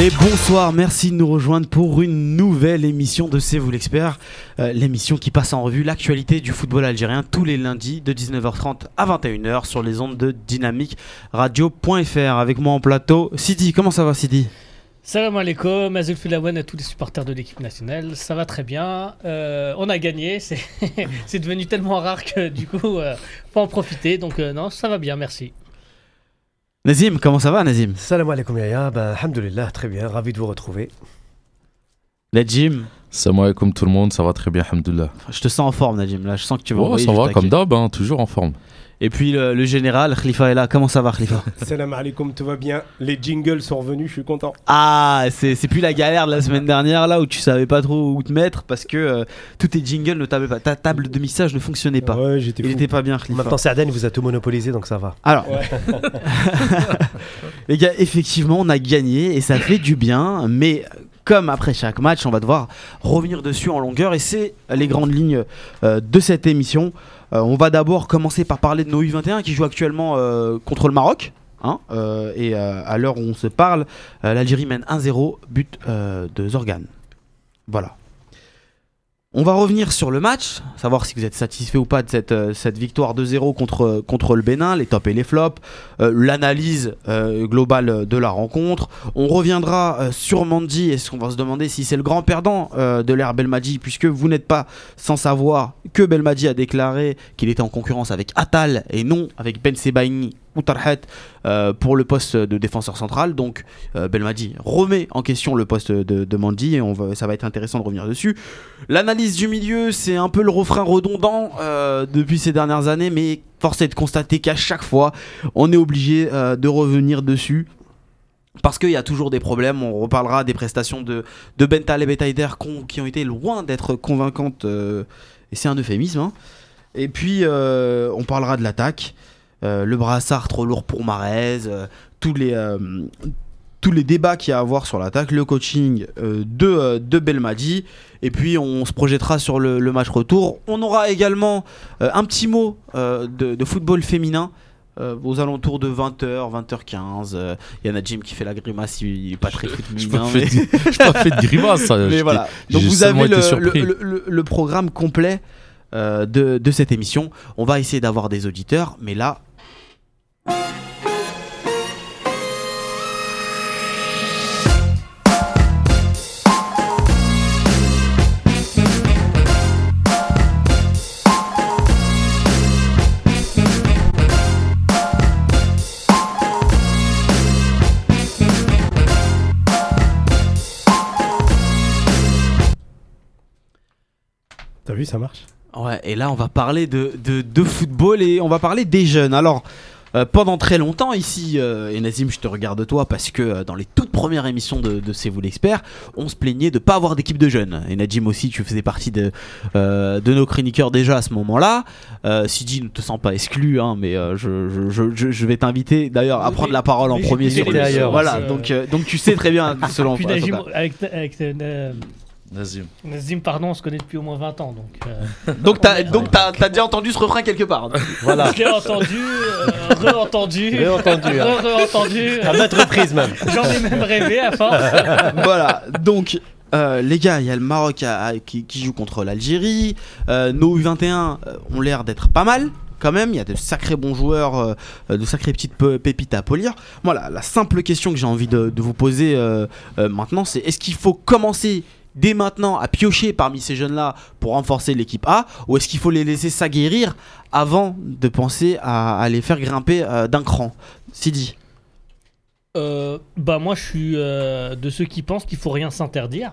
Et bonsoir, merci de nous rejoindre pour une nouvelle émission de C'est vous l'expert, euh, l'émission qui passe en revue l'actualité du football algérien tous les lundis de 19h30 à 21h sur les ondes de dynamique radio.fr. Avec moi en plateau, Sidi, comment ça va Sidi? Salam alaikum, Azul Filawan à tous les supporters de l'équipe nationale, ça va très bien, euh, on a gagné, c'est c'est devenu tellement rare que du coup, euh, faut en profiter, donc euh, non, ça va bien, merci. Nazim, comment ça va Nazim? Salam alaikum Yaya, ben alhamdoulilah, très bien, ravi de vous retrouver. Najim, Salam alaikum tout le monde, ça va très bien, alhamdoulilah. je te sens en forme Najim, là je sens que tu vas Oh, envoyer ça va, comme d'hab, hein, toujours en forme. Et puis le, le général, Khalifa est là, comment ça va Khalifa? Salam alaikum, tout va bien. Les jingles sont revenus, je suis content. Ah, c'est c'est plus la galère de la semaine dernière là où tu savais pas trop où te mettre parce que euh, tous tes jingles ne t'avaient pas. Ta table de mixage ne fonctionnait pas. Ouais, j'étais Il était pas bien, Khalifa. Maintenant, Sarden vous a tout monopolisé, donc ça va. Alors, Ouais. les gars, effectivement, on a gagné et ça fait du bien, mais comme après chaque match, on va devoir revenir dessus en longueur et c'est les grandes lignes euh, de cette émission. Euh, on va d'abord commencer par parler de nos U21 qui jouent actuellement euh, contre le Maroc. hein, euh, et à l'heure où on se parle, l'Algérie mène 1-0, but de Zorgan. Voilà. On va revenir sur le match, savoir si vous êtes satisfait ou pas de cette, euh, victoire 2-0 contre, contre le Bénin, les tops et les flops, euh, l'analyse euh, globale de la rencontre. On reviendra euh, sur Mandy, est-ce qu'on va se demander si c'est le grand perdant euh, de l'ère Belmadi, puisque vous n'êtes pas sans savoir que Belmadi a déclaré qu'il était en concurrence avec Atal et non avec Ben Sebaini euh, pour le poste de défenseur central. Donc euh, Belmadi remet en question le poste de, de Mandy et ça va être intéressant de revenir dessus. L'analyse du milieu, c'est un peu le refrain redondant euh, depuis ces dernières années, mais force est de constater qu'à chaque fois, on est obligé euh, de revenir dessus. Parce qu'il y a toujours des problèmes, on reparlera des prestations de, de Bental et Betaider qui ont été loin d'être convaincantes, et c'est un euphémisme. hein. Et puis, on parlera de l'attaque, le brassard trop lourd pour Marez, euh, tous les, euh, tous les débats qu'il y a à avoir sur l'attaque, le coaching euh, de, euh, de Belmadi, et puis on se projettera sur le, le match retour. On aura également euh, un petit mot euh, de, de football féminin. euh, aux alentours de 20h, 20h15, euh, il y en a Jim qui fait la grimace, il est pas très foot Je féminin, pas mais- pas fait de grimace. ça, mais voilà. Donc vous avez le, le- le- programme complet euh, de, de cette émission. On va essayer d'avoir des auditeurs, mais là. Vu, ça marche Ouais, et là on va parler de, de, de football et on va parler des jeunes. Alors, euh, pendant très longtemps ici, euh, et Nazim, je te regarde toi parce que euh, dans les toutes premières émissions de, de C'est vous l'expert, on se plaignait de pas avoir d'équipe de jeunes. Et Najim aussi, tu faisais partie de, euh, de nos chroniqueurs déjà à ce moment-là. Euh, Sidi, ne te sens pas exclu, hein, mais euh, je, je, je- vais t'inviter d'ailleurs à prendre la parole en premier sur le. ailleurs, Voilà, donc, euh, donc tu sais très bien selon Puis toi. Najim, avec, avec euh, Vas-y. Nazim, pardon, on se connaît depuis au moins 20 ans, donc... euh, Donc t'as donc t'as- t'as déjà entendu ce refrain quelque part. Voilà. je l'ai entendu, euh, re-entendu, J'ai entendu, hein. re-re-entendu, À maintes reprises même. j'en ai même rêvé à force. voilà, donc euh, les gars, il y a le Maroc à- à- qui, qui joue contre l'Algérie. Euh, nos U21 euh, ont l'air d'être pas mal. Quand même, il y a de sacrés bons joueurs, euh, euh, de sacrées petites pe- pépites à polir. Voilà, la simple question que j'ai envie de, de vous poser euh, euh, maintenant, c'est est-ce qu'il faut commencer dès maintenant à piocher parmi ces jeunes-là pour renforcer l'équipe A, ou est-ce qu'il faut les laisser s'aguerrir avant de penser à, les faire grimper euh, d'un cran? Sidi. Euh, bah moi je suis euh, de ceux qui pensent qu'il faut rien s'interdire.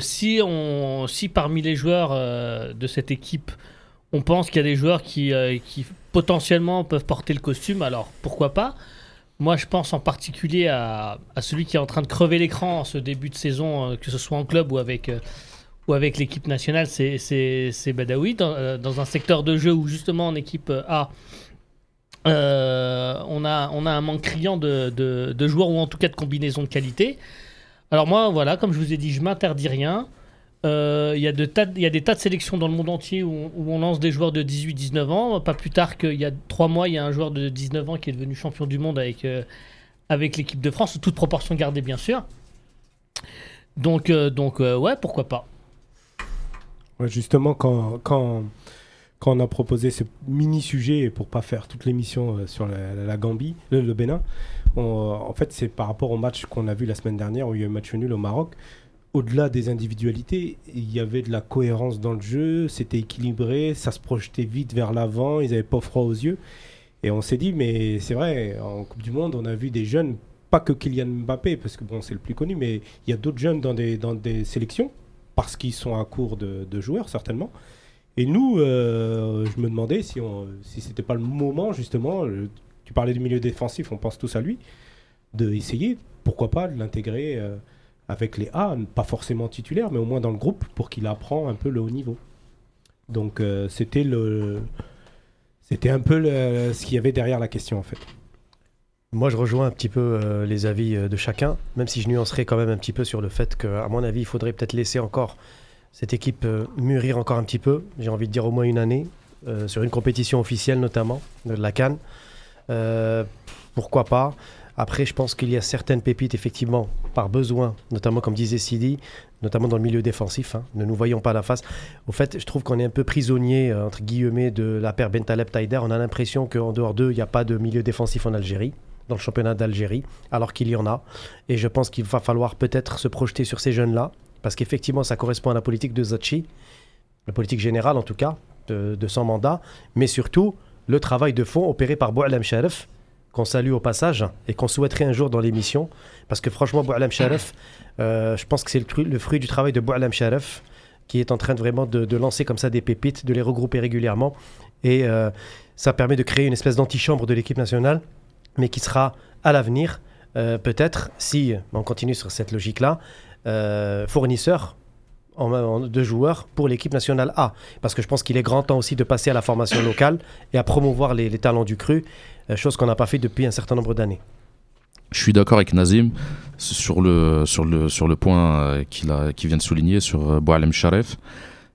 Si on, si parmi les joueurs de cette équipe, on pense qu'il y a des joueurs qui potentiellement peuvent porter le costume, alors pourquoi pas? Moi je pense en particulier à, celui qui est en train de crever l'écran en ce début de saison, euh, que ce soit en club ou avec, euh, l'équipe nationale, c'est- Badawi, dans, euh, dans un secteur de jeu où justement en équipe A, on, a, un manque criant de, de- de joueurs ou en tout cas de combinaisons de qualité. Alors moi, voilà, comme je vous ai dit, je m'interdis rien. Euh, y, a des tas de sélections dans le monde entier où, on lance des joueurs de 18-19 ans. Pas plus tard qu'il y a trois mois, il y a un joueur de 19 ans qui est devenu champion du monde avec, euh, avec l'équipe de France, toute proportion gardée bien sûr. Donc, euh, donc euh, ouais, pourquoi pas. Justement, quand, on a proposé ce mini-sujet, et pour pas faire toute l'émission euh, sur la, Gambie, le, Bénin, en fait, c'est par rapport au match qu'on a vu la semaine dernière, où il y a eu un match nul au Maroc. Au-delà des individualités, il y avait de la cohérence dans le jeu, c'était équilibré, ça se projetait vite vers l'avant, ils n'avaient pas froid aux yeux. Et on s'est dit, mais c'est vrai, en Coupe du Monde, on a vu des jeunes, pas que Kylian Mbappé, parce que bon, c'est le plus connu, mais il y a d'autres jeunes dans des, dans des sélections, parce qu'ils sont à court de, de joueurs, certainement. Et nous, euh, je me demandais si, on, si c'était pas le moment, justement, le- tu parlais du milieu défensif, on pense tous à lui, de essayer, pourquoi pas, de l'intégrer euh, avec les A, pas forcément titulaire, mais au moins dans le groupe, pour qu'il apprend un peu le haut niveau. Donc euh, c'était le, c'était un peu ce qu'il y avait derrière la question en fait. Moi, je rejoins un petit peu euh, les avis euh, de chacun, même si je nuancerais quand même un petit peu sur le fait qu'à mon avis, il faudrait peut-être laisser encore cette équipe mûrir encore un petit peu. J'ai envie de dire au moins une année, sur une compétition officielle notamment, de la Cannes. Pourquoi pas Après, je pense qu'il y a certaines pépites, effectivement, par besoin, notamment comme disait Sidi, notamment dans le milieu défensif. hein. Ne nous voyons pas la face. Au fait, je trouve qu'on est un peu prisonnier, euh, entre guillemets, de la paire Bentaleb Taider. On a l'impression qu'en dehors d'eux, il n'y a pas de milieu défensif en Algérie, dans le championnat d'Algérie, alors qu'il y en a. Et je pense qu'il va falloir peut-être se projeter sur ces jeunes-là, parce qu'effectivement, ça correspond à la politique de Zachi, la politique générale en tout cas, de, son mandat, mais surtout le travail de fond opéré par Boualem Sharif, qu'on salue au passage et qu'on souhaiterait un jour dans l'émission, parce que franchement, Boualem Sharif, euh, je pense que c'est le, fruit du travail de Boualem Sharif, qui est en train de vraiment de, lancer comme ça des pépites, de les regrouper régulièrement, et euh, ça permet de créer une espèce d'antichambre de l'équipe nationale, mais qui sera à l'avenir, euh, peut-être, si on continue sur cette logique-là, fournisseur en- de joueurs pour l'équipe nationale A. Parce que je pense qu'il est grand temps aussi de passer à la formation locale et à promouvoir les, les talents du cru, chose qu'on n'a pas fait depuis un certain nombre d'années. Je suis d'accord avec Nazim sur le, sur le, sur le point euh, qu'il qu'il vient de souligner sur euh, Boualem Sharef.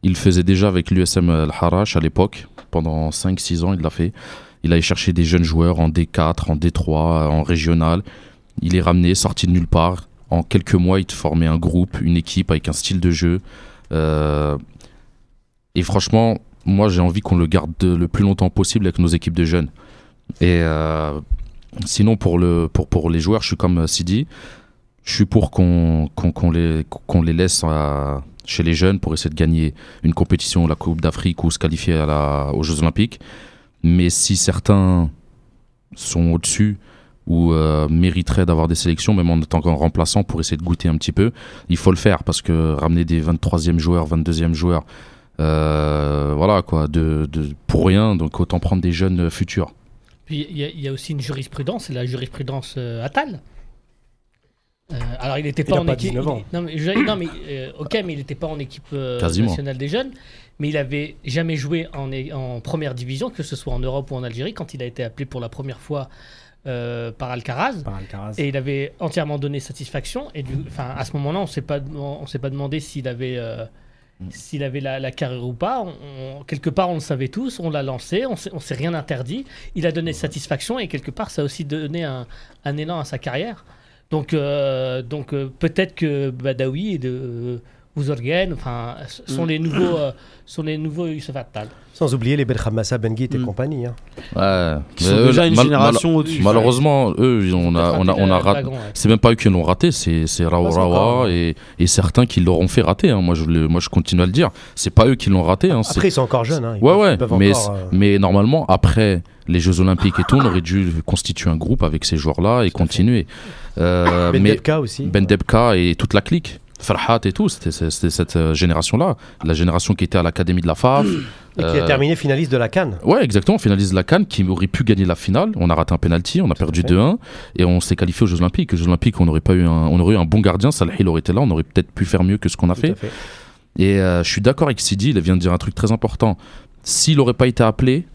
Il faisait déjà avec l'USM Al-Harash à l'époque. Pendant 5-6 ans, il l'a fait. Il allait chercher des jeunes joueurs en D4, en D3, euh, en régional. Il les ramenait, sorti de nulle part. En quelques mois, il te formait un groupe, une équipe avec un style de jeu. Euh, et franchement, moi, j'ai envie qu'on le garde le plus longtemps possible avec nos équipes de jeunes. Et euh, sinon, pour, le, pour, pour les joueurs, je suis comme euh, Sidi. Je suis pour qu'on les, les laisse à- chez les jeunes pour essayer de gagner une compétition, la Coupe d'Afrique ou se qualifier aux Jeux Olympiques. Mais si certains sont au-dessus ou euh, mériteraient d'avoir des sélections, même en tant qu'en remplaçant, pour essayer de goûter un petit peu, il faut le faire parce que ramener des 23e joueurs, 22e joueurs, euh, voilà quoi, de, pour rien, donc autant prendre des jeunes futurs. Puis il y, a- il y a aussi une jurisprudence, c'est la jurisprudence euh, Attal. Euh, alors il n'était Il pas en pas équipe. 19 ans. il- non mais, je- non, mais, euh, ok, mais il n'était pas en équipe euh, nationale des jeunes. Mais il avait jamais joué en, première division, que ce soit en Europe ou en Algérie, quand il a été appelé pour la première fois euh, par Alcaraz. Par Alcaraz. Et il avait entièrement donné satisfaction. Et du, à ce moment-là, on s'est pas, on s'est pas demandé s'il avait, euh, s'il avait la, la carrière ou pas. On- on- quelque part, on le savait tous. On l'a lancé. On s'est, on s'est rien interdit. Il a donné satisfaction et quelque part, ça a aussi donné un, un élan à sa carrière. Donc, euh, donc euh, peut-être que Badawi et de Ouzorgen, enfin, sont les nouveaux, euh, sont les nouveaux Youssef Attal. Sans oublier les Belkhamassa Benguit et Mm. compagnie. hein. Ouais. Qui Mais sont eux, déjà une mal- génération au-dessus. Malheureusement, eux, ils- on a, on a, on a raté. C'est même pas eux qui l'ont raté, c'est c'est Rawa et, et certains qui l'auront fait rater. hein. Moi, je le, moi, je continue à le dire. C'est pas eux qui l'ont raté. hein. C'est- Après, ils sont encore jeunes. hein. Ils Ouais, peuvent- ouais. peuvent Mais, encore, euh, mais normalement, après les Jeux Olympiques et tout, on aurait dû constituer un groupe avec ces joueurs-là et continuer. Euh, Ben mais Debka aussi. Ben Debka et toute la clique. Farhat et tout, c'était cette euh, génération-là. La génération qui était à l'Académie de la FAF. Et qui a euh, terminé finaliste de la Cannes. Ouais, exactement. On finalise la Cannes qui aurait pu gagner la finale. On a raté un penalty, on a perdu fait. 2-1 et on s'est qualifié aux Jeux Olympiques. Aux Jeux Olympiques, on aurait pas eu un, on aurait eu un bon gardien. Salah il aurait été là, on aurait peut-être pu faire mieux que ce qu'on a fait. Et euh, je suis d'accord avec Sidi, il vient de dire un truc très important. S'il n'aurait pas été appelé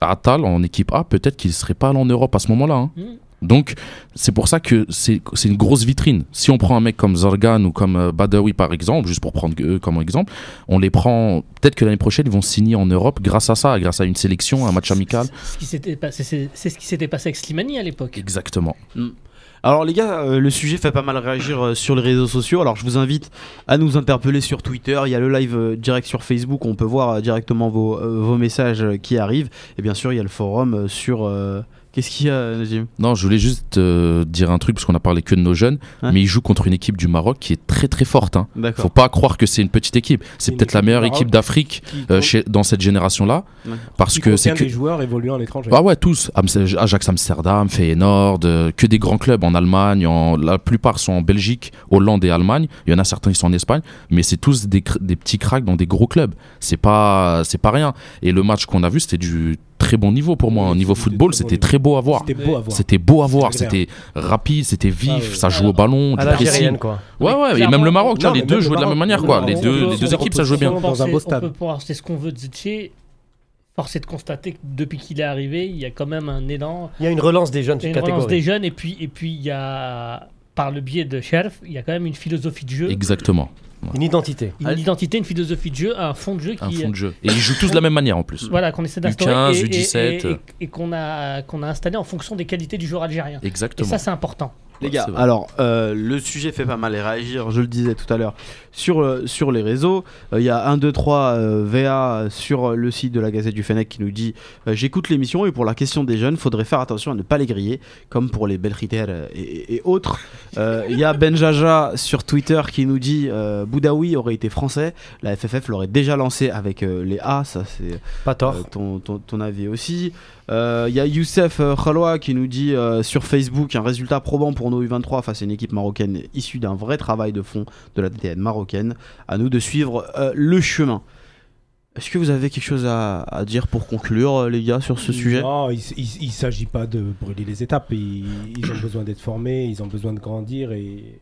à Atal en équipe A, peut-être qu'il ne serait pas allé en Europe à ce moment-là. hein. Mm. Donc, c'est pour ça que c'est c'est une grosse vitrine. Si on prend un mec comme Zorgan ou comme euh, Badawi, par exemple, juste pour prendre eux comme exemple, on les prend. Peut-être que l'année prochaine, ils vont signer en Europe grâce à ça, grâce à une sélection, un match amical. C'est ce qui s'était passé, avec Slimani à l'époque. Exactement. Alors les gars, euh, le sujet fait pas mal réagir euh, sur les réseaux sociaux. Alors je vous invite à nous interpeller sur Twitter. Il y a le live euh, direct sur Facebook. On peut voir euh, directement vos, euh, vos messages euh, qui arrivent. Et bien sûr, il y a le forum euh, sur. Qu'est-ce qu'il y a, Najim Non, je voulais juste euh, dire un truc parce qu'on a parlé que de nos jeunes, Ouais. mais ils jouent contre une équipe du Maroc qui est très très forte. Hein. Faut pas croire que c'est une petite équipe. C'est peut-être la meilleure équipe d'Afrique euh, dans cette génération-là, Ouais. parce qui que c'est que des joueurs évoluant à l'étranger. Ah ouais, tous. Ajax Amsterdam, Feyenoord, euh, que des grands clubs en Allemagne. En... La plupart sont en Belgique, Hollande et Allemagne. Il y en a certains qui sont en Espagne, mais c'est tous des, cr- des petits cracks dans des gros clubs. C'est pas, c'est pas rien. Et le match qu'on a vu, c'était du très bon niveau pour moi. Oui, Au niveau football, c'était très beau à voir. C'était beau à voir. C'était beau à voir. C'était C'était rapide, c'était vif, Ah ouais. ça joue au ballon, À du pressing. quoi. Ouais, ouais. Et même le Maroc, les deux jouaient de la même manière, quoi. Les deux, équipes, ça jouait bien. dans un beau stade. C'est ce qu'on veut de Zetché. Force est de constater que depuis qu'il est arrivé, il y a quand même un élan, Il y a une relance des jeunes il y a une relance catégories. des jeunes, et puis et puis il y a par le biais de Sherf, il y a quand même une philosophie de jeu, Exactement. Une identité. une identité, une philosophie de jeu, un fond de jeu Un qui fond de jeu. Et ils jouent tous de la même manière en plus. voilà qu'on essaie d'instaurer U15, et, et- U17. et- et- et qu'on a qu'on a installé en fonction des qualités du joueur algérien. Et Exactement. ça c'est important. Les gars, alors euh, le sujet fait pas mal réagir, je le disais tout à l'heure, sur, euh, sur les réseaux. Euh, Il y a 1, 2, 3 euh, VA sur le site de la Gazette du Fennec qui nous dit euh, J'écoute l'émission et pour la question des jeunes, faudrait faire attention à ne pas les griller, comme pour les Belchiter euh, et, et- et autres. Euh, Il y a Benjaja sur Twitter qui nous dit euh, Boudaoui aurait été français, la FFF l'aurait déjà lancé avec euh, les A, ça c'est Pas tort. euh, ton, ton, ton avis aussi. Il y a Youssef euh, Khaloua qui nous dit euh, sur Facebook un résultat probant pour nos U23 face à une équipe marocaine issue d'un vrai travail de fond de la DTN marocaine. À nous de suivre euh, le chemin. Est-ce que vous avez quelque chose à, à dire pour conclure, euh, les gars, sur ce sujet? Non, il ne s'agit pas de brûler les étapes. Ils, ils ont besoin d'être formés, ils ont besoin de grandir et,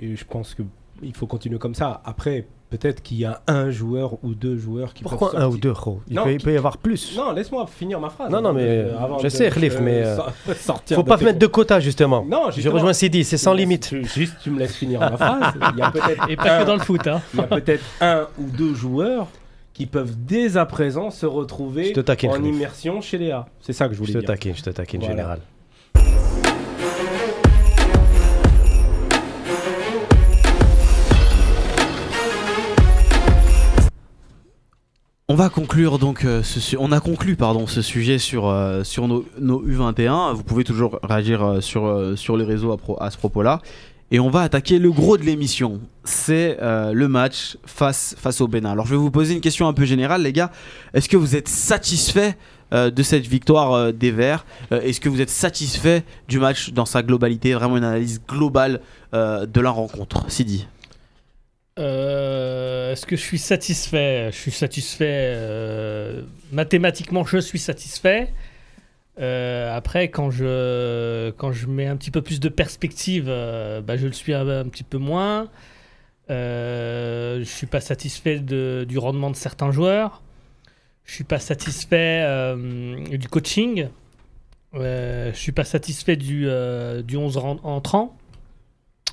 et je pense qu'il faut continuer comme ça. Après, peut-être qu'il y a un joueur ou deux joueurs qui Pourquoi peuvent un ou deux, gros? Il Non, peut, il qui- peut y avoir plus. Non, laisse-moi finir ma phrase. Non, non, mais Euh, avant je de- sais, Khalif, mais, euh, so- sortir Faut pas mettre de quotas, justement. Non, Je rejoins Sidi, c'est sans limite. Juste, tu me laisses finir ma phrase. Il y a peut-être Et pas un- que dans le foot. Hein. il y a peut-être un ou deux joueurs qui peuvent dès à présent se retrouver en Khalif. immersion chez Léa. C'est ça que je voulais Je te dire. taquine, je te taquine, Voilà. général. On va conclure donc euh, ce on a conclu pardon ce sujet sur euh, sur nos, nos U21. Vous pouvez toujours réagir euh, sur les réseaux à, ce propos-là. Et on va attaquer le gros de l'émission. C'est le match face au Bénin. Alors je vais vous poser une question un peu générale, les gars. Est-ce que vous êtes satisfait euh, de cette victoire des Verts? Est-ce que vous êtes satisfait du match dans sa globalité? Vraiment une analyse globale de la rencontre. Sidi. Euh, Est-ce que je suis satisfait? Je suis satisfait. euh, mathématiquement, je suis satisfait. Euh, après, quand je, quand je mets un petit peu plus de perspective, bah, je le suis un, petit peu moins. Je suis pas satisfait du rendement de certains joueurs. Je suis pas satisfait du coaching. Je suis pas satisfait du, du 11 ren- entrant.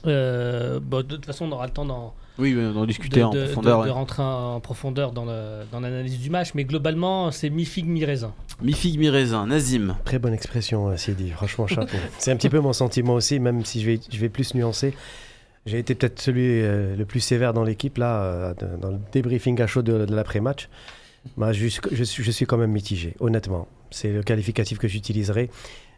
Euh, bon, de toute façon, on aura le temps d'en Oui, d'en discuter en de, de- profondeur. de- de ouais. rentrer en profondeur dans l'analyse du match, mais globalement, c'est mi-figue, mi-raisin. Mi-figue, mi-raisin. Nazim. Très bonne expression, euh, Sidi. Franchement, chapeau. c'est un petit peu mon sentiment aussi, même si je vais, je vais plus nuancer. J'ai été peut-être celui euh, le plus sévère dans l'équipe, là, euh, de- dans le débriefing à chaud de, de l'après-match. Bah, je suis quand même mitigé, honnêtement. C'est le qualificatif que j'utiliserai.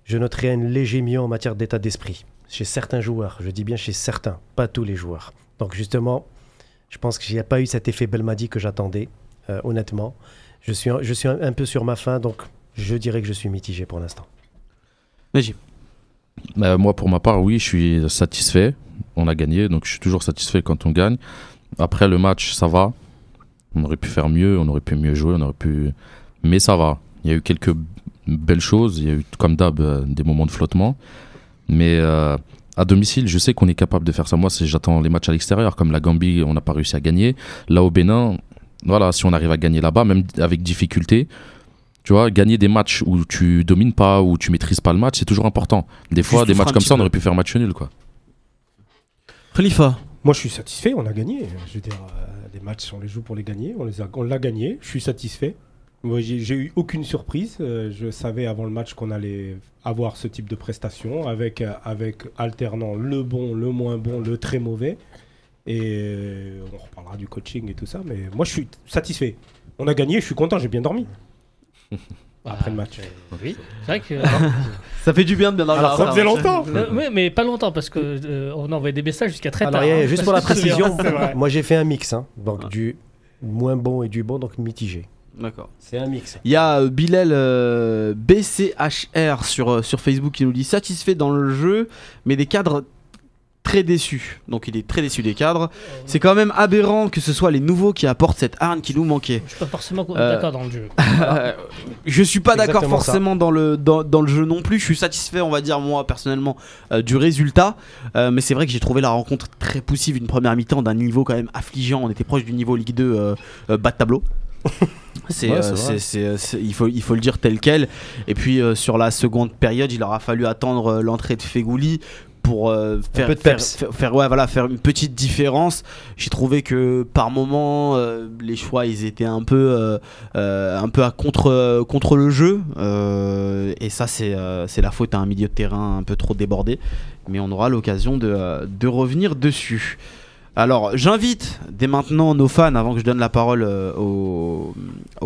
Je noterai un léger mieux en matière d'état d'esprit. Chez certains joueurs, je dis bien chez certains, pas tous les joueurs. Donc justement, je pense qu'il n'y a pas eu cet effet Belmadi que j'attendais, euh, honnêtement. Je suis, un- je suis un, un peu sur ma fin, donc je dirais que je suis mitigé pour l'instant. Najim. Euh, moi, pour ma part, oui, je suis satisfait. On a gagné, donc je suis toujours satisfait quand on gagne. Après, le match, ça va. On aurait pu faire mieux, on aurait pu mieux jouer, on aurait pu. Mais ça va. Il y a eu quelques belles choses. Il y a eu, comme d'hab, euh, des moments de flottement. Mais euh, à domicile, je sais qu'on est capable de faire ça. Moi, j'attends les matchs à l'extérieur. Comme la Gambie, on n'a pas réussi à gagner. Là, au Bénin, voilà, si on arrive à gagner là-bas, même avec difficulté, tu vois, gagner des matchs où tu domines pas, où tu maîtrises pas le match, c'est toujours important. Des fois, Juste des matchs comme ça, on aurait pu faire match nul, quoi. Khalifa. Moi, je suis satisfait. On a gagné. Je veux dire, euh, les matchs, on les joue pour les gagner. On les a, on l'a gagné. Je suis satisfait. Moi, j'ai eu aucune surprise. Euh, je savais avant le match qu'on allait avoir ce type de prestation avec, euh, avec alternant le bon, le moins bon, le très mauvais. Et euh, on reparlera du coaching et tout ça. Mais moi, je suis satisfait. On a gagné, je suis content, j'ai bien dormi. Après le match. Oui, c'est vrai que. Ça fait du bien de bien dormir. Alors, ça faisait longtemps. Euh, oui, mais pas longtemps parce que euh, on a envoyé des messages jusqu'à très Alors, tard. hein, juste pour la précision, moi j'ai fait un mix. hein. donc du moins bon et du bon, donc mitigé. D'accord. C'est un mix. Il y a euh, Bilal euh, BCHR sur, euh, sur Facebook qui nous dit satisfait dans le jeu, mais des cadres très déçus. Donc il est très déçu des cadres. C'est quand même aberrant que ce soit les nouveaux qui apportent cette arme qui nous manquait. Je suis pas forcément Euh, d'accord dans le jeu. Je suis pas d'accord ça. forcément dans le, dans, dans le jeu non plus. Je suis satisfait, on va dire, moi personnellement, euh, du résultat. Euh, mais c'est vrai que j'ai trouvé la rencontre très poussive. Une première mi-temps d'un niveau quand même affligeant. On était proche du niveau Ligue 2 euh, euh, bas de tableau. C'est, Ouais, euh, il, faut, il faut le dire tel quel. Et puis euh, sur la seconde période, il aura fallu attendre euh, l'entrée de Fegouli pour euh, faire, peu de faire, peps. faire- faire- ouais, voilà, faire une petite différence. J'ai trouvé que par moment, euh, les choix, ils étaient un peu, euh, un peu à contre, contre le jeu. Et ça, c'est c'est la faute à un milieu de terrain un peu trop débordé. Mais on aura l'occasion de, de revenir dessus. Alors, j'invite dès maintenant nos fans, avant que je donne la parole euh, aux,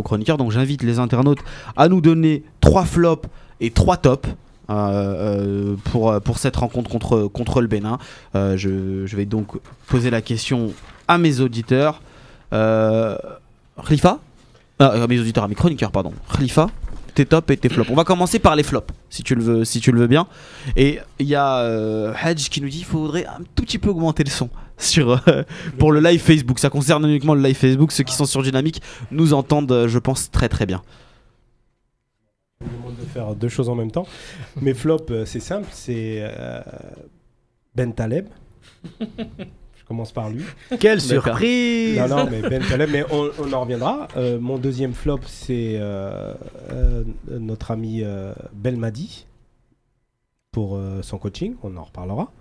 chroniqueurs, donc j'invite les internautes à nous donner trois flops et trois tops. euh, euh, pour, cette rencontre contre, contre le Bénin. Je, vais donc poser la question à mes auditeurs. Khalifa? Ah, mes auditeurs, à mes chroniqueurs, pardon. Khalifa, tes tops et tes flops. On va commencer par les flops, si tu le veux, si tu le veux bien. Et il y a euh, Hedge qui nous dit qu'il faudrait un tout petit peu augmenter le son sur, euh, pour le live Facebook. Ça concerne uniquement le live Facebook. Ceux qui sont sur Dynamique nous entendent, euh, je pense, très très bien. Je me demande de faire deux choses en même temps. Mes flops, euh, c'est simple, c'est euh, Ben Taleb. Commence par lui. Quelle surprise Non, non, mais Ben Taleb, mais on, on en reviendra. Euh, mon deuxième flop, c'est euh, euh, notre ami euh, Belmadi pour euh, son coaching. On en reparlera.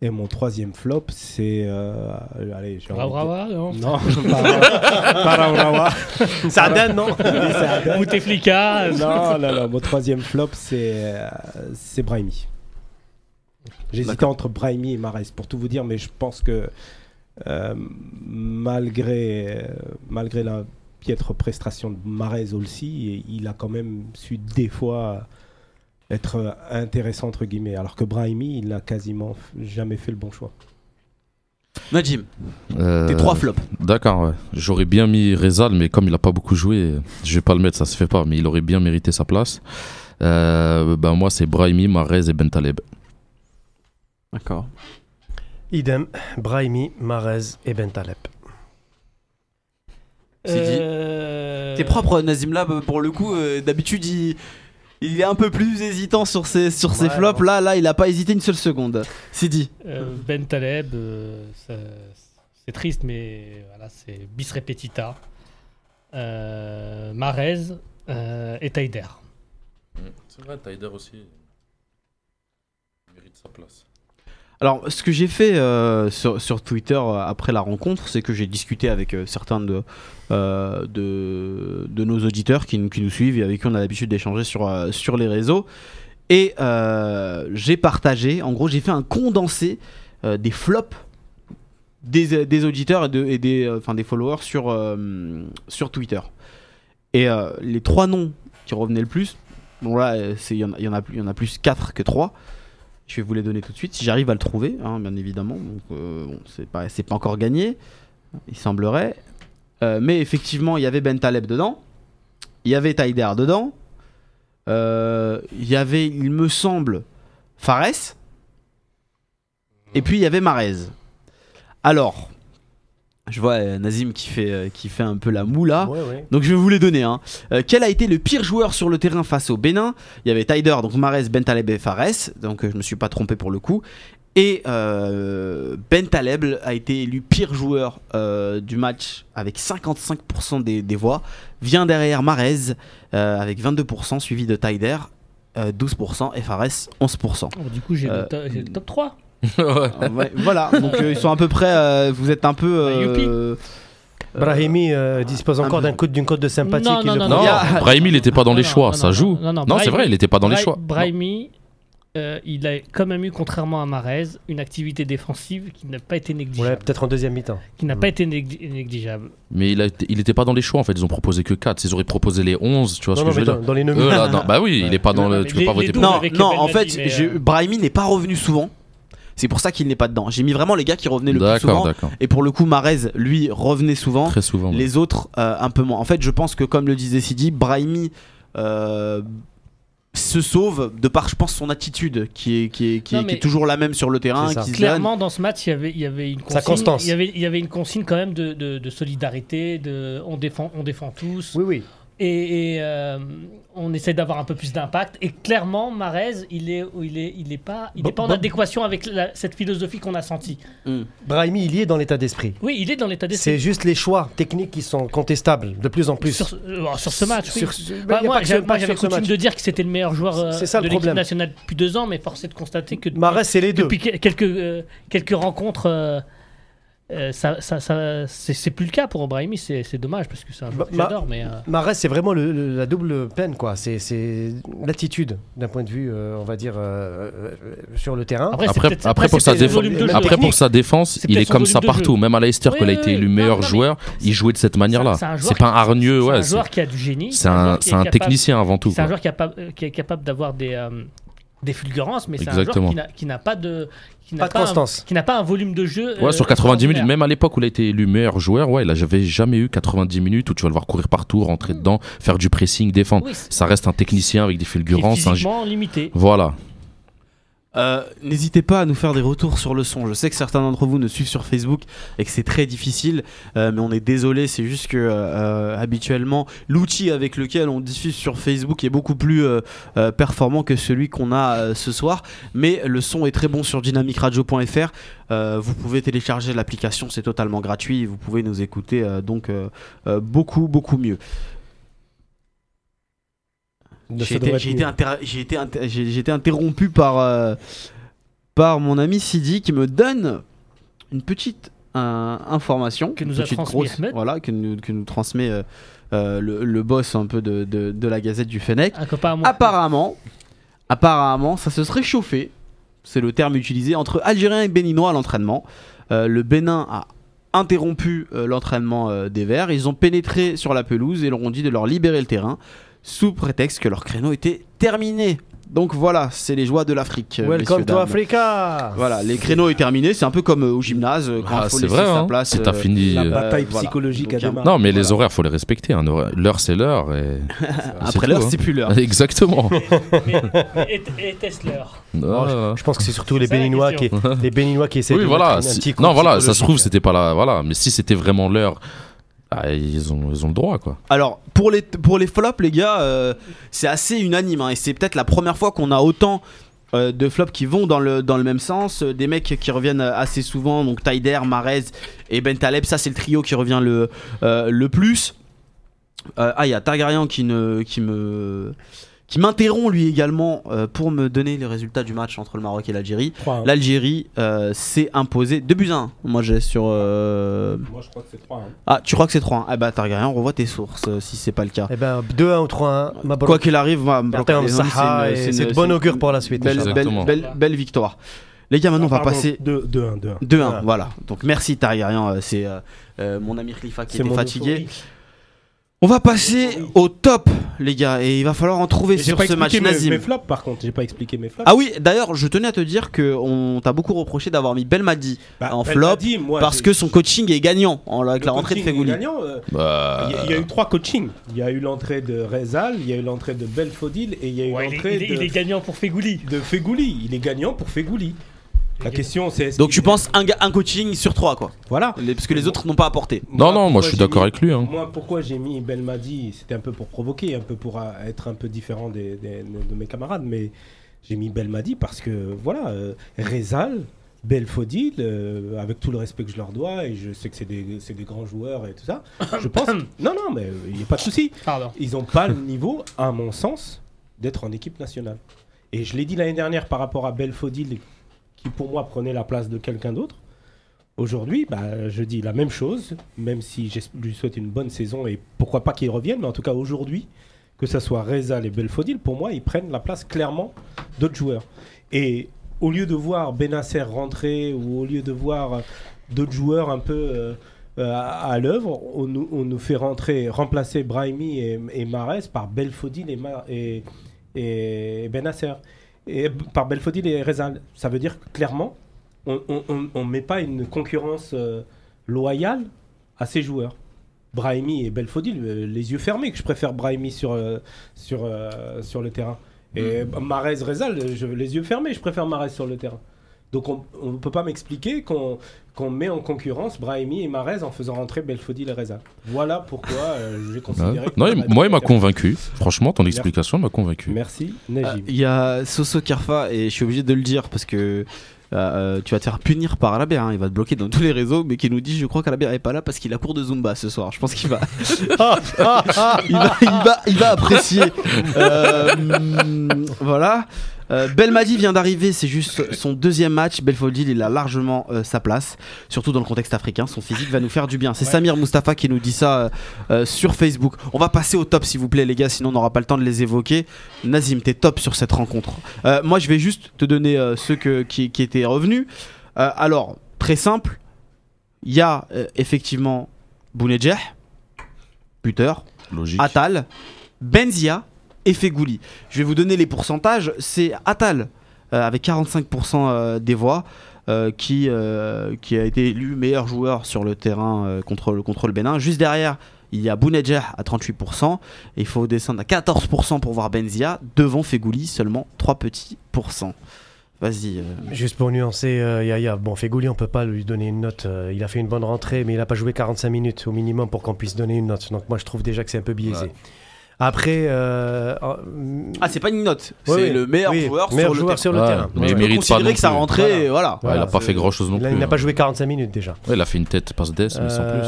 Et mon troisième flop, c'est. euh, allez, j'ai envie de non Non, pas. Ça donne, non Bouteflika. Non, non, non. Mon troisième flop, c'est euh, c'est Brahimi. J'hésitais entre Brahimi et Mares, pour tout vous dire, mais je pense que euh, malgré, euh, malgré la piètre prestation de Mares aussi, il a quand même su des fois être intéressant, entre guillemets, alors que Brahimi, il n'a quasiment jamais fait le bon choix. Najim, Euh, tes trois flops. D'accord, ouais. J'aurais bien mis Rezal, mais comme il a pas beaucoup joué, je vais pas le mettre, ça se fait pas, mais il aurait bien mérité sa place. Euh, ben moi, c'est Brahimi, Marez et Bentaleb. D'accord. Idem, Brahimi, Marez et Bentaleb. C'est dit. Euh, T'es propre, Nazim Lab, pour le coup. euh, D'habitude, il, il est un peu plus hésitant sur ses, sur ses Ouais, flops. Là, là, il a pas hésité une seule seconde. C'est dit. euh, Ben Taleb, euh, ça- c'est triste, mais voilà, c'est bis repetita. Euh, Marez euh, et Taider. C'est vrai, Taider aussi. Il mérite sa place. Alors, ce que j'ai fait euh, sur, Twitter euh, après la rencontre, c'est que j'ai discuté avec euh, certains de, nos auditeurs qui, nous- suivent et avec qui on a l'habitude d'échanger sur, les réseaux. Et j'ai partagé, en gros, j'ai fait un condensé des flops des, auditeurs et, de- et des, followers sur, Twitter. Et les trois noms qui revenaient le plus, bon là, il y, en y en a plus 4 que 3. Je vais vous les donner tout de suite, si j'arrive à le trouver, hein, bien évidemment. Donc, euh, bon, c'est pas, encore gagné, il semblerait. Euh, mais effectivement, il y avait Ben Taleb dedans, il y avait Taider dedans, euh, il y avait, il me semble, Fares, et puis il y avait Marez. Alors, je vois euh, Nazim qui fait, euh, qui fait un peu la. Ouais, ouais. Donc je vais vous les donner. hein. Euh, quel a été le pire joueur sur le terrain face au Bénin? Il y avait Taider, donc Mares, Bentaleb et Fares. Donc je me suis pas trompé pour le coup. Et euh, Bentaleb a été élu pire joueur euh, du match avec 55% des, des voix. Vient derrière Marez euh, avec 22%, suivi de Taider euh, 12% et Fares 11%. Oh, du coup, j'ai Euh, le, to- j'ai le top 3. ouais. Euh, ouais, voilà, donc euh, ils sont à peu près. euh, vous êtes un peu. Ah, youpi. euh, Brahimi euh, dispose encore un- d'un coup- d'une cote de sympathie. Non, non, non. Non, Brahimi, il n'était pas dans les Non, choix, non, ça non, joue. non, non, Non, c'est Brahimi- vrai, il n'était pas dans les Bra- choix. Brahimi, euh, il a quand même eu, contrairement à Marez, une activité défensive qui n'a pas été Ouais, négligeable. peut-être en deuxième mi-temps. qui n'a pas été négli- négligeable. Mais il, a été- il était pas dans les choix en fait, ils ont proposé que 4. Ils auraient proposé les 11, tu vois Non, ce non, que je mais veux dans, dire dans les Eux, nominés. là, non, Bah oui, il est pas dans Non, le. mais Tu peux les- pas les voter douze pour Non, avec non, Ben en fait, mais, euh, Brahimi n'est pas revenu souvent. C'est pour ça qu'il n'est pas dedans. J'ai mis vraiment les gars qui revenaient le plus D'accord, souvent. d'accord. Et pour le coup, Marez, lui, revenait souvent. Très souvent. ouais. Les autres, euh, un peu moins. En fait, je pense que, comme le disait Sidi, Brahimi euh, se sauve de par, je pense, son attitude qui est, qui est, qui est- qui toujours la même sur le terrain. Qui donne. Clairement, dans ce match, il y avait, il y avait une Sa consigne. constance. Il y avait, il y avait une consigne quand même de, de- de solidarité, de on défend, on défend tous. Oui, oui. Et, et, euh, on essaie d'avoir un peu plus d'impact. Et clairement, Marez, il est, il est, il est pas, il Bon, est pas en bon. adéquation avec la- cette philosophie qu'on a sentie. Mm. Brahimi, il y est dans l'état d'esprit. Oui, il est dans l'état C'est d'esprit. juste les choix techniques qui sont contestables de plus en plus. Sur, euh, sur ce match, oui. Sur- Bah, a moi, j'avais coutume match. de dire que c'était le meilleur joueur euh, C'est ça, le de l'équipe nationale depuis deux ans, mais force est de constater que Marais, c'est les deux. depuis que- quelques, euh, quelques rencontres, euh, ça, ça, ça- c'est plus le cas pour Brahimi. C'est dommage parce que c'est un joueur Bah, que j'adore. Mais euh, Marais, c'est vraiment le- le- la double peine, quoi. C'est- l'attitude d'un point de vue, euh, on va dire, euh, sur le terrain. après, pour sa défense, après pour sa il est comme ça partout. Même à Leicester, Oui, quand il a été élu meilleur non, joueur, il jouait de cette manière-là. c'est pas un hargneux, C'est ouais. un joueur qui a du génie. C'est un, technicien avant tout. C'est un joueur qui, est capable- d'avoir des, des fulgurances, mais c'est un Exactement. joueur qui n'a- qui n'a pas de. Qui n'a Pas un- constance. qui n'a pas un volume de jeu. Ouais, euh, sur 90 minutes, extraordinaire. même à l'époque où il a été élu meilleur joueur, ouais, il j'avais jamais eu 90 minutes où tu vas le voir courir partout, rentrer dedans, faire du pressing, défendre. Oui, Ça reste un technicien avec des qui est fulgurances. un- physiquement limité. Voilà. Euh, N'hésitez pas à nous faire des retours sur le son. Je sais que certains d'entre vous nous suivent sur Facebook et que c'est très difficile, euh, mais on est désolé. C'est juste que euh, habituellement, l'outil avec lequel on diffuse sur Facebook est beaucoup plus performant que celui qu'on a ce soir. Mais le son est très bon sur dynamicradio.fr. Vous pouvez télécharger l'application, c'est totalement gratuit. Vous pouvez nous écouter donc beaucoup beaucoup mieux. J'ai été, inter- inter- interrompu par, euh, par mon ami Sidi qui me donne une petite euh, information. Que nous a transmis. Voilà, que nous, que nous transmet euh, euh, le, le boss un peu de, de, de la Gazette du Fennec. Apparemment, apparemment, ça se serait chauffé, c'est le terme utilisé, entre Algériens et Béninois à l'entraînement. Euh, le Bénin a interrompu euh, l'entraînement euh, des Verts. Ils ont pénétré sur la pelouse et leur ont dit de leur libérer le terrain sous prétexte que leur créneau était terminé. Donc voilà, c'est les joies de l'Afrique. euh, Welcome to. Africa Voilà, les créneaux est terminé, c'est un peu comme euh, au gymnase euh, quand Ah, il faut c'est laisser vrai, sa hein. place. T'as euh, fini. La bataille voilà. psychologique a euh, démarré. Non, mais les Voilà. horaires, faut les respecter. hein. L'heure, c'est l'heure. Et... Après l'heure, hein. c'est plus l'heure. Exactement. Et, et Tesla. Ah. Je pense que c'est surtout les C'est Béninois qui, les Béninois qui essaient Oui, de voilà. un petit coup Non, voilà, ça se trouve, c'était pas là. Voilà. Mais si c'était vraiment l'heure, ah, ils, ont, le droit, quoi. Alors, pour les, pour les flops, les gars, euh, c'est assez unanime. hein, et c'est peut-être la première fois qu'on a autant euh, de flops qui vont dans le, même sens. euh, des mecs qui reviennent assez souvent. Donc, Taider, Marez et Ben Taleb. Ça, c'est le trio qui revient le, plus. Ah, il y a Targaryen qui me. Qui m'interrompt lui également euh, pour me donner les résultats du match entre le Maroc et l'Algérie. 3-1. L'Algérie euh, s'est imposée 2 buts à 1. Moi j'ai sur. euh, Moi, je crois que c'est 3-1. Ah, tu crois que c'est 3-1 Ah bah Targaryen, revois tes sources euh, si c'est pas le cas. Eh ben, 2-1 ou 3-1. Mabrouk. Quoi qu'il arrive, c'est de bon augure pour la suite. Belle, Inch'Allah. belle, Exactement. belle, belle victoire. Les gars, maintenant on va passer 2-1. 2-1. 2-1. Ah. Voilà. Donc merci Targaryen, c'est euh, euh, mon ami Khalifa qui était fatigué. On va passer au top, les gars, et il va falloir en trouver sur pas ce match mes, Nazim. mes flops par contre, j'ai pas expliqué mes flops. Ah oui, d'ailleurs, je tenais à te dire que on t'a beaucoup reproché d'avoir mis Belmadi Bah, en flop moi, parce que son coaching est gagnant en- avec le la rentrée de Fegouli. euh, Bah, Il y, a- il y a eu trois coachings. Il y a eu l'entrée de Rezal, il y a eu l'entrée de Belfodil et il y a eu Ouais, l'entrée il de, il est gagnant pour Fegouli. de Fegouli. Il est gagnant pour Fegouli. La question c'est. Donc tu penses un, un coaching sur trois quoi Voilà. Les- Parce que les autres n'ont pas apporté. Non, non, moi je suis d'accord avec lui. Hein. Moi, pourquoi j'ai mis Belmadi C'était un peu pour provoquer, un peu pour euh, être un peu différent des, des- de mes camarades, mais j'ai mis Belmadi parce que voilà, euh, Rezal, Belfodil, euh, avec tout le respect que je leur dois, et je sais que c'est des, c'est des grands joueurs et tout ça, je pense. non, non, mais euh, il n'y a pas de souci. Ils n'ont pas le niveau, à mon sens, d'être en équipe nationale. Et je l'ai dit l'année dernière par rapport à Belfodil, pour moi prenait la place de quelqu'un d'autre. aujourd'hui, bah, je dis la même chose, même si je lui souhaite une bonne saison et pourquoi pas qu'il revienne, mais en tout cas aujourd'hui, que ce soit Rezal et Belfodil, pour moi, ils prennent la place clairement d'autres joueurs. Et au lieu de voir Benasser rentrer ou au lieu de voir d'autres joueurs un peu euh, euh, à, l'œuvre, on, nous- fait rentrer, remplacer Brahimi et, Mahrez par Belfodil et, et Benasser. Et par Belfodil et Rezal. Ça veut dire que clairement, on ne met pas une concurrence euh, loyale à ces joueurs. Brahimi et Belfodil, euh, les yeux fermés, que je préfère Brahimi sur, euh, sur, sur le terrain. Et Marez Rezal, je, les yeux fermés, je préfère Marez sur le terrain. Donc on ne peut pas m'expliquer qu'on qu'on met en concurrence Brahimi et Marez en faisant rentrer Belfodil et Rezal. Voilà pourquoi euh, j'ai Ouais. considéré. Non, il- moi, il m'a convaincu. Franchement, ton explication m'a convaincu. Merci, Ah, Najib. Il y a Soso Kerfa, et je suis obligé de le dire parce que euh, euh, tu vas te faire punir par Alabert, hein, il va te bloquer dans tous les réseaux, mais qui nous dit Je crois qu'Alabert est pas là parce qu'il a cours de Zumba ce soir. Je pense qu'il va. il, va, il, va, il va apprécier. Euh, voilà. Euh, Belmadi vient d'arriver, c'est juste son deuxième match. Belfodil, il a largement euh, sa place, surtout dans le contexte africain. Son physique va nous faire du bien. C'est Ouais. Samir Mustafa qui nous dit ça euh, sur Facebook. On va passer au top, s'il vous plaît, les gars, sinon on n'aura pas le temps de les évoquer. Nazim, t'es top sur cette rencontre. Moi, je vais juste te donner ceux que- qui, qui étaient revenus. Alors, très simple, il y a effectivement Bounedjah, buteur, Logique. Atal, Benzia et Fegouli. Je vais vous donner les pourcentages. C'est Atal euh, avec 45% euh, des voix. euh, qui, euh, qui a été élu meilleur joueur sur le terrain euh, contre, le, contre le Bénin. Juste derrière, il y a Bounedjah à 38%. Et il faut descendre à 14% pour voir Benzia. Devant Fegouli, seulement 3 petits pourcents. Vas-y. euh, Juste pour nuancer, euh, Yaya, bon, Fegouli, on peut pas lui donner une note. euh, il a fait une bonne rentrée, mais il n'a pas joué 45 minutes au minimum pour qu'on puisse donner une note. Donc moi, je trouve déjà que c'est un peu biaisé. Ouais. Après, euh, euh, Ah, c'est pas une note. c'est oui, le meilleur oui, joueur meilleur sur le joueur terrain. sur le Ouais, terrain. mais il mérite pas que sa plus. rentrée, Voilà. voilà. Ouais, il a Voilà, pas c'est- fait grand chose non plus. il n'a pas hein. joué 45 minutes déjà. Ouais, il a fait une tête passe d'ess, mais sans plus.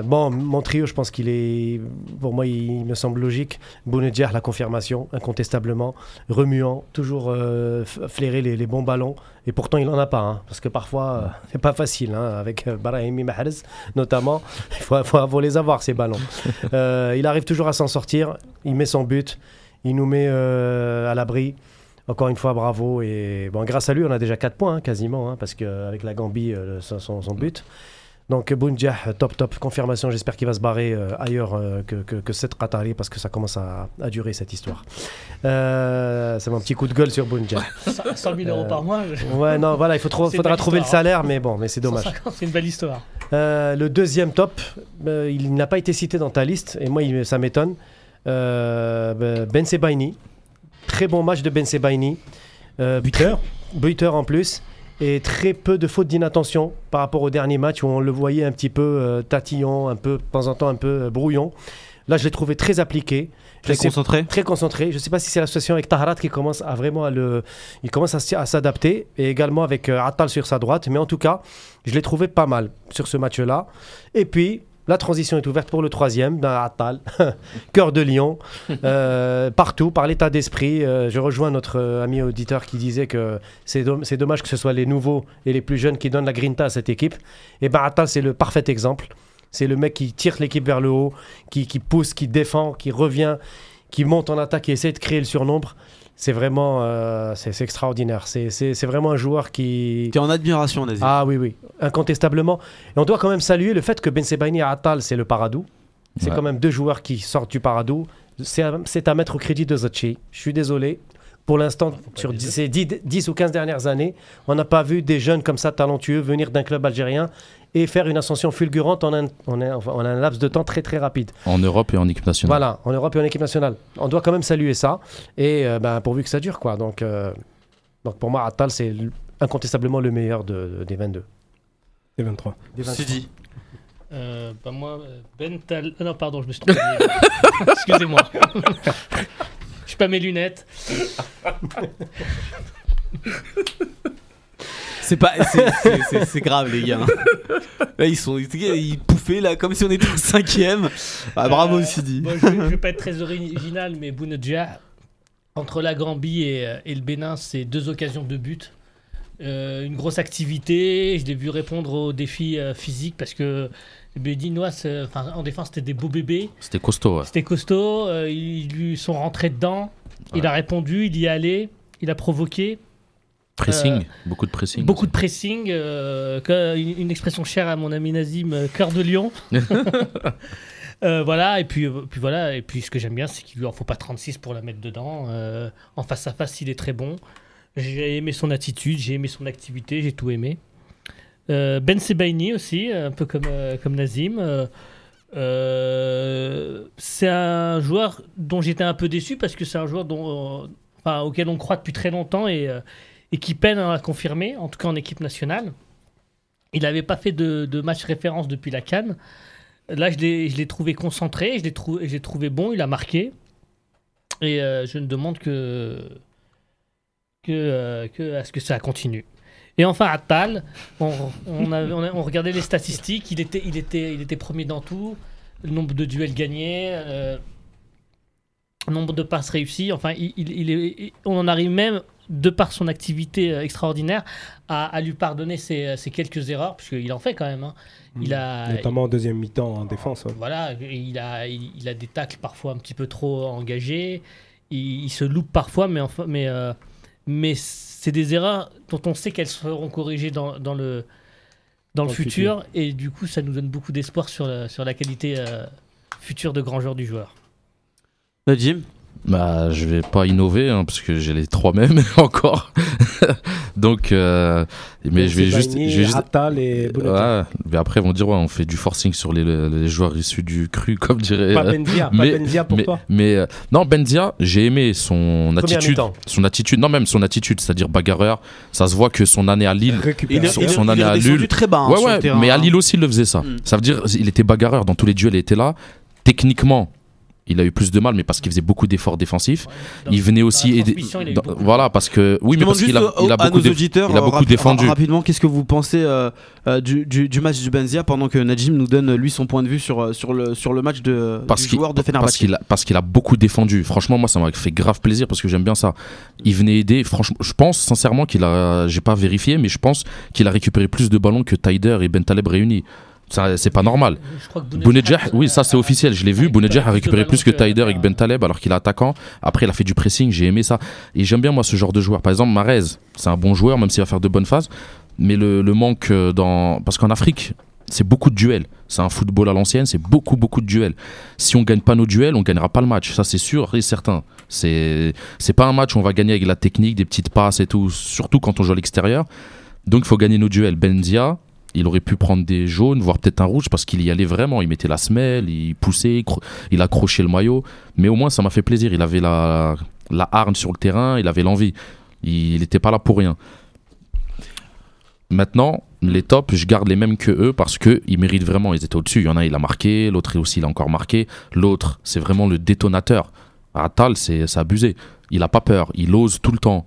Euh, bon, mon trio, je pense qu'il est. Pour moi, il me semble logique. Bounedjah, la confirmation, incontestablement. Remuant, toujours euh, flairer les, les bons ballons. Et pourtant, il n'en a pas. hein, parce que parfois, euh, c'est pas facile. hein, avec euh, Brahimi Mahrez, notamment. Il faut, faut, faut les avoir, ces ballons. Euh, il arrive toujours à s'en sortir. Il met son but. Il nous met à l'abri. Encore une fois, bravo. Et bon, grâce à lui, on a déjà 4 points, hein, quasiment. parce qu'avec la Gambie, son, son- son but. Donc Bounjah, top top, confirmation, j'espère qu'il va se barrer euh, ailleurs euh, que, que, que cette Qatari parce que ça commence à, à durer cette histoire. Euh, c'est mon petit coup de gueule sur Bounjah. 100 000 euros par mois, je- Ouais, non, voilà, il faut trop- faudra trouver le hein. salaire, mais bon, mais c'est dommage. 150, c'est une belle histoire. Euh, le deuxième top, euh, il n'a pas été cité dans ta liste, et moi, il- ça m'étonne. Euh, ben Sebaini, très bon match de Ben Sebaini. Euh, Buteur buteur en plus et très peu de fautes d'inattention par rapport au dernier match où on le voyait un petit peu euh, tatillon, un peu de temps en temps un peu euh, brouillon. Là, je l'ai trouvé très appliqué, Très concentré. très concentré. Je ne sais pas si c'est l'association avec Taharat qui commence à vraiment à le, il commence à s'adapter et également avec euh, Attal sur sa droite. Mais en tout cas, je l'ai trouvé pas mal sur ce match-là. Et puis. La transition est ouverte pour le troisième, d'un Attal, cœur de lion, euh, partout, par l'état d'esprit. Euh, je rejoins notre euh, ami auditeur qui disait que c'est dom- c'est dommage que ce soit les nouveaux et les plus jeunes qui donnent la grinta à cette équipe. Et ben Attal, c'est le parfait exemple. C'est le mec qui tire l'équipe vers le haut, qui, qui pousse, qui défend, qui revient, qui monte en attaque et essaie de créer le surnombre. C'est vraiment euh, c'est extraordinaire. C'est- vraiment un joueur qui, T'es en admiration, Nazir. ah oui, oui, incontestablement. Et on doit quand même saluer le fait que Ben Sebaini et Attal, c'est le Paradou. C'est Ouais. quand même deux joueurs qui sortent du Paradou. C'est à, mettre au crédit de Zachi. Je suis désolé. Pour l'instant, sur ces 10, 10 ou 15 dernières années, on n'a pas vu des jeunes comme ça talentueux venir d'un club algérien et faire une ascension fulgurante en un, en un- en un laps de temps très très rapide. En Europe et en équipe nationale. Voilà, en Europe et en équipe nationale. On doit quand même saluer ça. Et euh, ben, pourvu que ça dure, quoi. Donc, euh, donc pour moi, Attal, c'est incontestablement le meilleur de- de- des 22. C'est 23. C'est dit. Euh, bah moi, euh, Ben Tal... ah non, pardon, je me suis trompé. Excusez-moi. Je pas mes lunettes. C'est pas, c'est- grave les gars. Là ils sont, ils pouffaient là comme si on était au cinquième. Ah, bravo Euh, Sidi. bon, je, vais, je vais pas être très original, mais Bounedjah, entre la Gambie et, euh, et le Bénin, c'est deux occasions de but. euh, une grosse activité. Je l'ai vu répondre aux défis euh, physiques parce que les Bédinois, c'est- enfin, en défense, c'était des beaux bébés. C'était costaud. ouais. C'était costaud. euh, ils lui sont rentrés dedans. Il a répondu, il y est allé, il a provoqué. Pressing, beaucoup de pressing. Beaucoup de pressing, euh, une, expression chère à mon ami Nazim, euh, cœur de lion. Euh, voilà, et puis, euh, puis voilà, et puis ce que j'aime bien, c'est qu'il lui en faut pas 36 pour la mettre dedans. Euh, en face à face, il est très bon. J'ai aimé son attitude, j'ai aimé son activité, j'ai tout aimé. Euh, ben Sebaini aussi, un peu comme, euh, comme Nazim. Euh, euh, c'est un joueur dont j'étais un peu déçu parce que c'est un joueur dont, euh, enfin, auquel on croit depuis très longtemps et, euh, et qui peine à confirmer, en tout cas en équipe nationale. Il n'avait pas fait de, match référence depuis la Cannes. Là, je l'ai trouvé concentré, je l'ai trouvé bon, il a marqué. Et euh, je ne demande que, euh, que à ce que ça continue. Et enfin, Attal, on, on, regardait les statistiques, il était, premier dans tout, le nombre de duels gagnés, euh, nombre de passes réussies, enfin, on en arrive même, de par son activité euh, extraordinaire, à, à lui pardonner ses, ses quelques erreurs, puisqu'il en fait quand même. hein. Il a, Notamment en deuxième mi-temps en défense. ouais. voilà, il a, il, il a des tacles parfois un petit peu trop engagés. Il, il se loupe parfois, mais, enfin, mais, euh, mais c'est des erreurs dont on sait qu'elles seront corrigées dans, dans le, dans le le futur. Et du coup, ça nous donne beaucoup d'espoir sur, la- sur la qualité euh, future de grand joueur du joueur. Euh, Jim Bah, je vais pas innover hein, parce que j'ai les trois mêmes encore. Donc, euh, mais je vais juste, je vais juste- Attal et. Ouais, mais après ils vont dire ouais, on fait du forcing sur les, les joueurs issus du cru, comme dirait. Pas Benzia, pas mais- Benzia pour mais, toi. mais euh, non, Benzia, j'ai aimé son Première attitude, son attitude, non même son attitude, c'est-à-dire bagarreur. Ça se voit que son année à Lille, il son il année à Lille. très bas hein, ouais sur le ouais, terrain, mais à hein. Lille aussi il le faisait ça. Mm. Ça veut dire il était bagarreur dans tous les duels, il était là. Techniquement, il a eu plus de mal, mais parce qu'il faisait beaucoup d'efforts défensifs. Il venait aussi aider. dans- beaucoup voilà, parce que oui, Je mais parce qu'il a, il a beaucoup auditeurs, il a beaucoup rapi- défendu. Rapidement, qu'est-ce que vous pensez euh, euh, du, du- du match du Benzia pendant que Najim nous donne lui son point de vue sur, euh, sur, le, sur le match de, parce du qu'il joueur de parce Fenerbahçe qu'il a, parce qu'il a beaucoup défendu. Franchement, moi, ça m'a fait grave plaisir parce que j'aime bien ça. Il venait aider. Franchement, je pense sincèrement qu'il a, j'ai pas vérifié, mais je pense qu'il a récupéré plus de ballons que Taider et Ben Taleb réunis. C'est pas normal. Bounedjah, oui, ça c'est officiel, je l'ai vu. Bounedjah a récupéré plus que Taider et que Ben euh, Taleb alors qu'il est attaquant. Après, il a fait du pressing, j'ai aimé ça. Et j'aime bien moi ce genre de joueur. Par exemple, Marez, c'est un bon joueur, même s'il va faire de bonnes phases. Mais le, le manque euh, dans. Parce qu'en Afrique, c'est beaucoup de duels. C'est un football à l'ancienne, c'est beaucoup, beaucoup de duels. Si on gagne pas nos duels, on gagnera pas le match. Ça, c'est sûr et certain. C'est c'est pas un match où on va gagner avec la technique, des petites passes et tout, surtout quand on joue à l'extérieur. Donc, il faut gagner nos duels. Benzia, il aurait pu prendre des jaunes, voire peut-être un rouge, parce qu'il y allait vraiment. Il mettait la semelle, il poussait, il cro- il accrochait le maillot. Mais au moins, ça m'a fait plaisir. Il avait la, la hargne sur le terrain, il avait l'envie. Il n'était pas là pour rien. Maintenant, les tops, je garde les mêmes que eux parce qu'ils méritent vraiment. Ils étaient au-dessus. Il y en a, il a marqué. L'autre aussi, il a encore marqué. L'autre, c'est vraiment le détonateur. Atal, c'est abusé. Il a pas peur. Il ose tout le temps.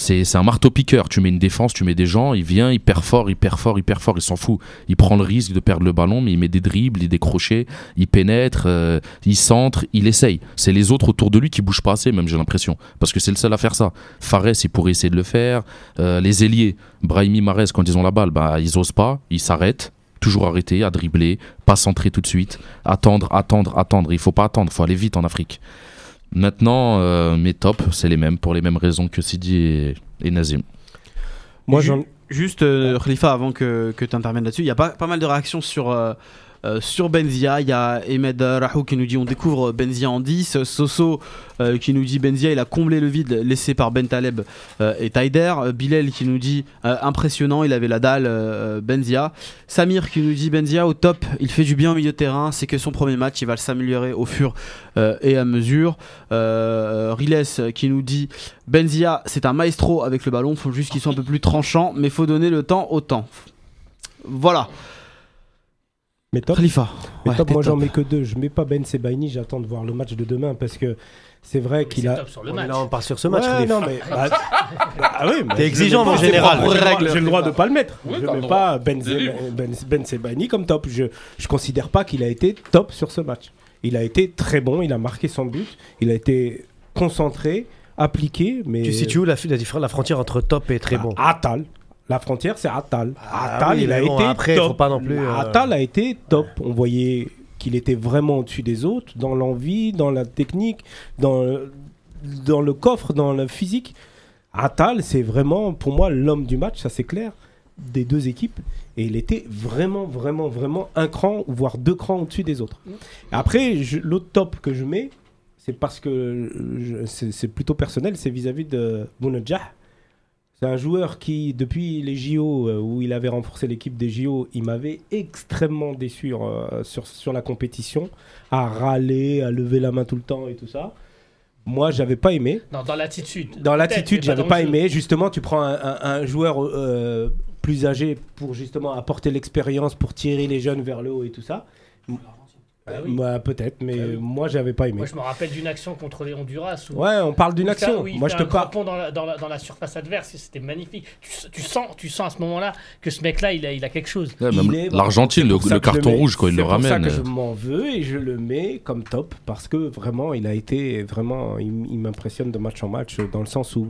C'est un marteau-piqueur. Tu mets une défense, tu mets des gens, il vient, il perd fort, il perd fort, il perd fort, il s'en fout. Il prend le risque de perdre le ballon, mais il met des dribbles, il décrochait, il pénètre, euh, il centre, il essaye. C'est les autres autour de lui qui bougent pas assez, même j'ai l'impression. Parce que c'est le seul à faire ça. Fares, il pourrait essayer de le faire. Euh, les ailiers, Brahimi, Mares, quand ils ont la balle, bah, ils osent pas, ils s'arrêtent. Toujours arrêter, à dribbler, pas centrer tout de suite, attendre, attendre, attendre. Il faut pas attendre, faut aller vite en Afrique. Maintenant, euh, mes tops, c'est les mêmes, pour les mêmes raisons que Sidi et, et Nazim. Moi, Ju-. Juste, euh, Khalifa, avant que, que tu interviennes là-dessus, il y a pas, pas mal de réactions sur, euh, sur Benzia. Il y a Ahmed Rahou qui nous dit on découvre Benzia en 10. Soso euh, qui nous dit Benzia il a comblé le vide laissé par Ben Taleb euh, et Taider. Bilal qui nous dit impressionnant, il avait la dalle Benzia. Samir qui nous dit Benzia au top, il fait du bien au milieu de terrain. C'est que son premier match, il va s'améliorer au fur et à mesure. Riles qui nous dit Benzia, c'est un maestro avec le ballon. Faut juste qu'il soit un peu plus tranchant, mais faut donner le temps au temps. Voilà. Mais top. Khalifa. Mais Ouais, top, moi, j'en mets que deux. Je mets pas Ben Sebaini. J'attends de voir le match de demain parce que c'est vrai qu'il a. top sur le Ouais, match. Là, on part sur ce match. Ouais, non, mais. bah, ah oui, mais T'es je exigeant, c'est général. J'ai le droit de pas le mettre. Oui, je mets droit. pas Ben, ben, ben Sebaini comme top. Je je considère pas qu'il a été top sur ce match. Il a été très bon. Il a marqué son but. Il a été concentré, appliqué. Mais Tu situes où la, la, différence- la frontière entre top et très Ah, bon? Attal. La frontière, c'est Attal. Ah Attal, oui, il a mais bon, été après, top. faut pas non plus, euh, Attal a été top. On voyait qu'il était vraiment au-dessus des autres, dans l'envie, dans la technique, dans, le- dans le coffre, dans le physique. Attal, c'est vraiment, pour moi, l'homme du match, ça c'est clair, des deux équipes. Et il était vraiment, vraiment, vraiment un cran, voire deux crans au-dessus des autres. Après, je- l'autre top que je mets, c'est parce que c'est plutôt personnel, c'est vis-à-vis de Bounedjah. C'est un joueur qui, depuis les JO, euh, où il avait renforcé l'équipe des JO, il m'avait extrêmement déçu euh, sur, sur la compétition, à râler, à lever la main tout le temps et tout ça. Moi, j'avais pas aimé. Non, dans l'attitude. Dans l'attitude, j'avais pas jeu. aimé. Justement, tu prends un, un- un joueur euh, plus âgé pour justement apporter l'expérience, pour tirer les jeunes vers le haut et tout ça. Ah oui. Moi, peut-être, mais Ah oui. moi, j'avais pas aimé. Moi, je me rappelle d'une action contre les Honduras. Où Ouais, on parle d'une action. ça, où il Moi, fait je te parle. dans la, dans, la, dans la surface adverse, c'était magnifique. Tu, tu sens, tu sens à ce moment-là que ce mec-là, il a, il a quelque chose. Ouais, L'Argentine, c'est le, carton rouge, quand il le C'est pour ça ramène. que je m'en veux et je le mets comme top parce que vraiment, il a été vraiment, il, il m'impressionne de match en match dans le sens où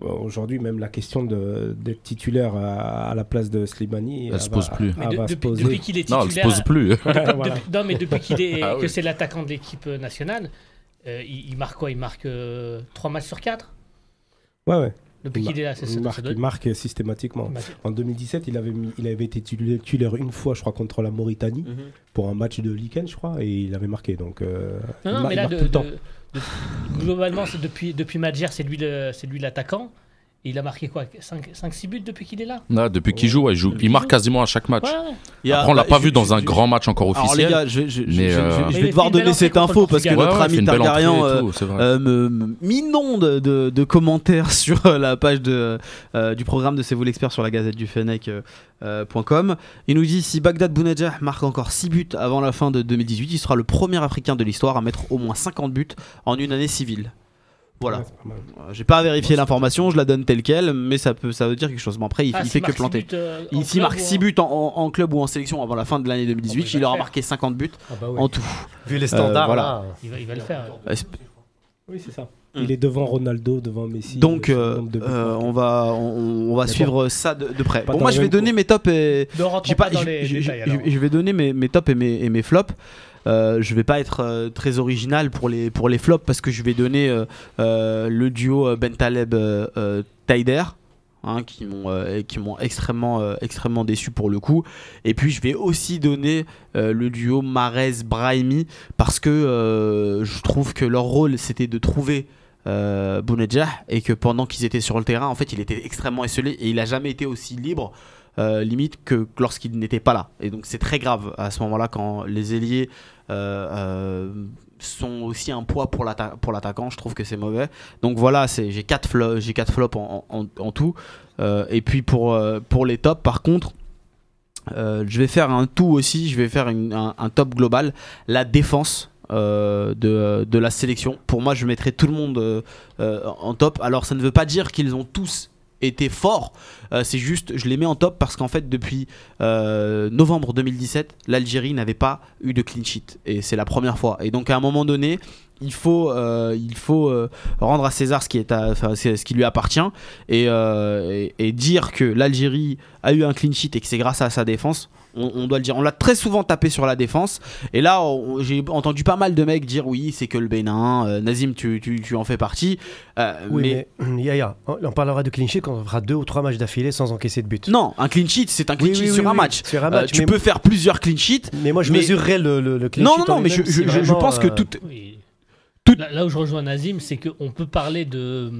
aujourd'hui, même la question de- d'être titulaire à, à la place de Slimani, Elle se pose plus. Mais Elle de- va se depuis, poser. depuis qu'il est Non, elle se titulaire, pose plus. Voilà. depuis- non, mais depuis qu'il est, Ah que oui. c'est l'attaquant de l'équipe nationale, euh, il, il marque quoi? Il marque 3 matchs sur 4 Ouais, ouais. Depuis Il qu'il est là, c'est ça. marque, ça marque systématiquement. Bah, En 2017, il avait, mis- il avait été titulaire une fois, je crois, contre la Mauritanie pour un match de week-end, je crois, et il avait marqué. Donc, euh, Non, il non, ma- mais il là, marque de- tout le temps. de- de- globalement, c'est depuis, depuis Madjer, c'est lui le- c'est lui l'attaquant. Il a marqué quoi 5-6 buts depuis qu'il est là Là, depuis qu'il joue, ouais, il, joue. Depuis il marque quasiment à chaque match. Ouais, Après, on l'a bah, pas je- vu dans je- un je- grand match encore Alors les officiel. gars, je, vais- je- je- Mais, je- je- euh, je Mais il vais a devoir donner cette info parce que Ouais, notre ami Targaryen euh, euh, m'inonde de, de commentaires sur euh, la page de, euh, du programme de C'est vous l'expert sur la gazette du Fennec. euh, point com. Il nous dit si Bagdad Bounedjah marque encore 6 buts avant la fin de 2018, il sera le premier Africain de l'histoire à mettre au moins 50 buts en une année civile. Voilà. Ouais, pas. Euh, J'ai pas vérifié l'information, je la donne telle quelle, mais ça peut, ça veut dire quelque chose. Bon après, il, Ah, il fait que planter. euh, club marque ou 6 en- buts en, en- en club ou en sélection avant la fin de l'année 2018, Oh, bah, il aura marqué 50 buts Ah bah oui. en tout. Vu les standards, voilà. là. Il va, il va le faire. Euh, sp- Oui, c'est ça. Mm. Il est devant Ronaldo, devant Messi. Donc, euh, euh, on va, on, on va suivre ça de, de près. Pas Bon, moi, je vais donner mes tops et Ne rentrons j'ai pas, pas, dans je- les je- détails. je- alors. je vais donner mes, mes tops et mes, et mes flops. Euh, je vais pas être euh, très original pour les, pour les flops parce que je vais donner euh, euh, le duo Bentaleb Taider. hein, qui m'ont extrêmement extrêmement déçu pour le coup et puis je vais aussi donner le duo Marez Brahimi parce que je trouve que leur rôle c'était de trouver Bounedjah et que pendant qu'ils étaient sur le terrain en fait il était extrêmement esselé et il a jamais été aussi libre euh, limite que lorsqu'il n'était pas là. Et donc c'est très grave à ce moment là quand les ailiers euh, euh, sont aussi un poids pour l'atta- pour l'attaquant. Je trouve que c'est mauvais. Donc voilà j'ai quatre flops j'ai quatre flops en, tout. Et puis pour pour les tops par contre je vais faire un tout aussi. Je vais faire un, top global. La défense de, de la sélection. Pour moi je mettrai tout le monde en top. Alors ça ne veut pas dire qu'ils ont tous été forts Euh, c'est juste je les mets en top parce qu'en fait depuis euh, novembre 2017 l'Algérie n'avait pas eu de clean sheet et c'est la première fois et donc à un moment donné il faut, euh, il faut euh, rendre à César ce qui, est à- ce qui lui appartient et, et- et dire que l'Algérie a eu un clean sheet et que c'est grâce à sa défense. On, on doit le dire. On l'a très souvent tapé sur la défense. Et là, j'ai entendu pas mal de mecs dire oui, c'est que le Bénin. Euh, Nazim, tu, tu- tu en fais partie. Euh, Oui, mais, mais, Yaya, on parlera de clean sheet quand on fera deux ou trois matchs d'affilée sans encaisser de but. non, un clean sheet, c'est un clean Oui, sheet oui, sur oui, un oui, match. Sur un Euh, match, tu peux faire plusieurs clean sheets. mais moi je mais- mesurerais le, le, le clean Non, sheet non, non, mais je, je- je- pense que euh. Tout- Là, là où je rejoins Nazim, c'est qu'on peut parler de,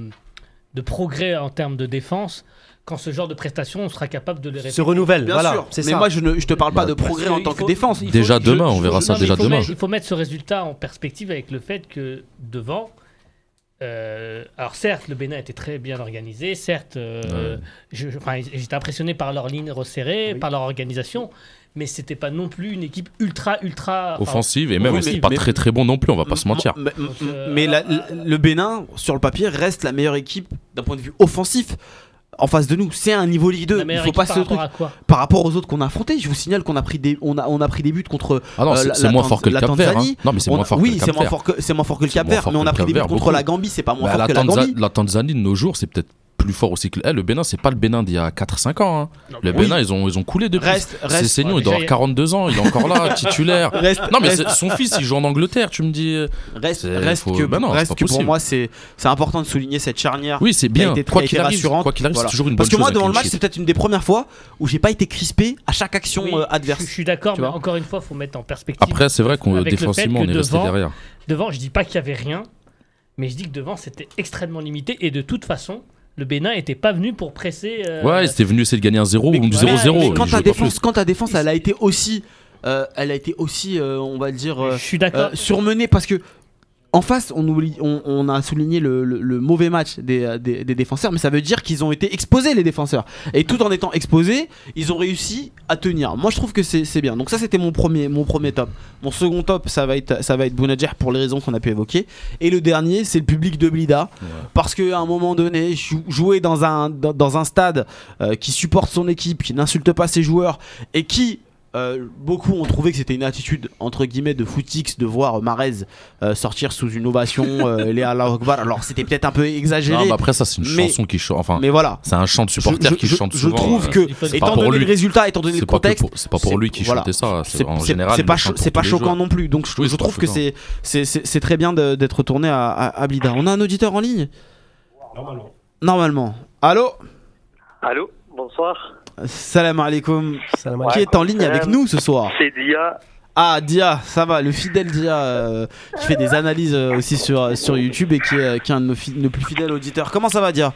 de progrès en termes de défense quand ce genre de prestations, on sera capable de les répéter. se renouvelle. Bien voilà, sûr, c'est mais ça. moi je ne je te parle pas de progrès en tant que défense. faut- Déjà je- demain, on verra je- ça non, déjà il faut demain. mettre- il faut mettre ce résultat en perspective avec le fait que devant, euh, alors certes, le Bénin était très bien organisé, certes, euh, Ouais. je- je- enfin, j'étais impressionné par leur ligne resserrée, Oui. par leur organisation, mais c'était pas non plus une équipe ultra, ultra enfin, Offensive et même mais- pas mais- très très bon non plus, on va pas se mentir. Mais, Donc, euh, mais la- alors, la- le Bénin, sur le papier, reste la meilleure équipe d'un point de vue offensif en face de nous. C'est un niveau Ligue 2. la Il faut pas par ce rapport truc. Par rapport aux autres qu'on a affrontés, je vous signale qu'on a pris des, on a, on a pris des buts contre. Ah non, Euh, c'est moins fort que le Cap Vert. hein. Tanzanie, Non, mais c'est moins fort oui, que le c'est moins fort que c'est moins fort que le Cap Vert, mais on a pris des buts contre beaucoup. la Gambie, c'est pas moins Bah, fort que la Gambie. la Tanzanie de nos jours, c'est peut-être plus fort aussi que eh, le Bénin. C'est pas le Bénin d'il y a 4-5 ans. hein. Non, Le oui. Bénin, ils ont, ils ont coulé depuis. Reste, C'est reste, Seignon, Ouais, il doit avoir 42 ans, il est encore là, titulaire. reste, Non, mais reste- c'est- son fils, il joue en Angleterre, tu me dis. Reste, C'est- reste faut- que, bah non, c'est reste pas que pour moi, c'est c'est important de souligner cette charnière. Oui, c'est bien. été- Quoi qu'il arrive, rassurante. quoi qu'il arrive, Voilà. c'est toujours une bonne Parce que moi, devant le match, c'est peut-être une des premières fois où j'ai pas été crispé à chaque action Oui, euh, je, adverse. je suis d'accord, mais encore une fois, il faut mettre en perspective. Après, c'est vrai qu'on défensivement, on est resté devant- derrière. Devant, je dis pas qu'il y avait rien, mais je dis que devant, c'était extrêmement limité. Et de toute façon, le Bénin était pas venu pour presser. euh, Ouais, c'était venu essayer de gagner un 0 Mais- ou du voilà, 0-0. mais il quand ta défense, plus. quand ta défense, elle a été aussi, euh, elle a été aussi, euh, on va dire, euh, je suis d'accord. euh, surmenée parce que en face, on, oublie, on, on a souligné le, le- le mauvais match des, des- des défenseurs, mais ça veut dire qu'ils ont été exposés, les défenseurs. Et tout en étant exposés, ils ont réussi à tenir. Moi, je trouve que c'est bien. Donc ça, c'était mon premier, mon premier top. Mon second top, ça va être, ça va être Bounadjer pour les raisons qu'on a pu évoquer. Et le dernier, c'est le public de Blida, parce qu'à un moment donné, jou- jouer dans un, dans, dans un stade euh, qui supporte son équipe, qui n'insulte pas ses joueurs et qui euh, beaucoup ont trouvé que c'était une attitude entre guillemets de footix de voir Marez euh, sortir sous une ovation euh, les Allah Akbar. Alors c'était peut-être un peu exagéré, Non, mais après, ça, c'est une Mais- chanson qui chante. Enfin, mais voilà. c'est un chant de supporter je, qui je- chante je souvent. trouve euh, que étant donné lui. le résultat, étant donné le contexte, c'est pas pour lui qui voilà. chantait ça. c'est en général. pas c'est choquant non plus. Donc je, Oui, je trouve que c'est très bien d'être retourné à, à, à Blida. On a un auditeur en ligne? Normalement. normalement. Allô, Allô, bonsoir. Salam alaikum. Salam. Qui est en ligne avec Euh, nous ce soir C'est Dia. Ah Dia, ça va, le fidèle Dia euh, qui fait des analyses euh, aussi sur, sur YouTube et qui est, qui est un de nos, fi- nos plus fidèles auditeurs. Comment ça va Dia?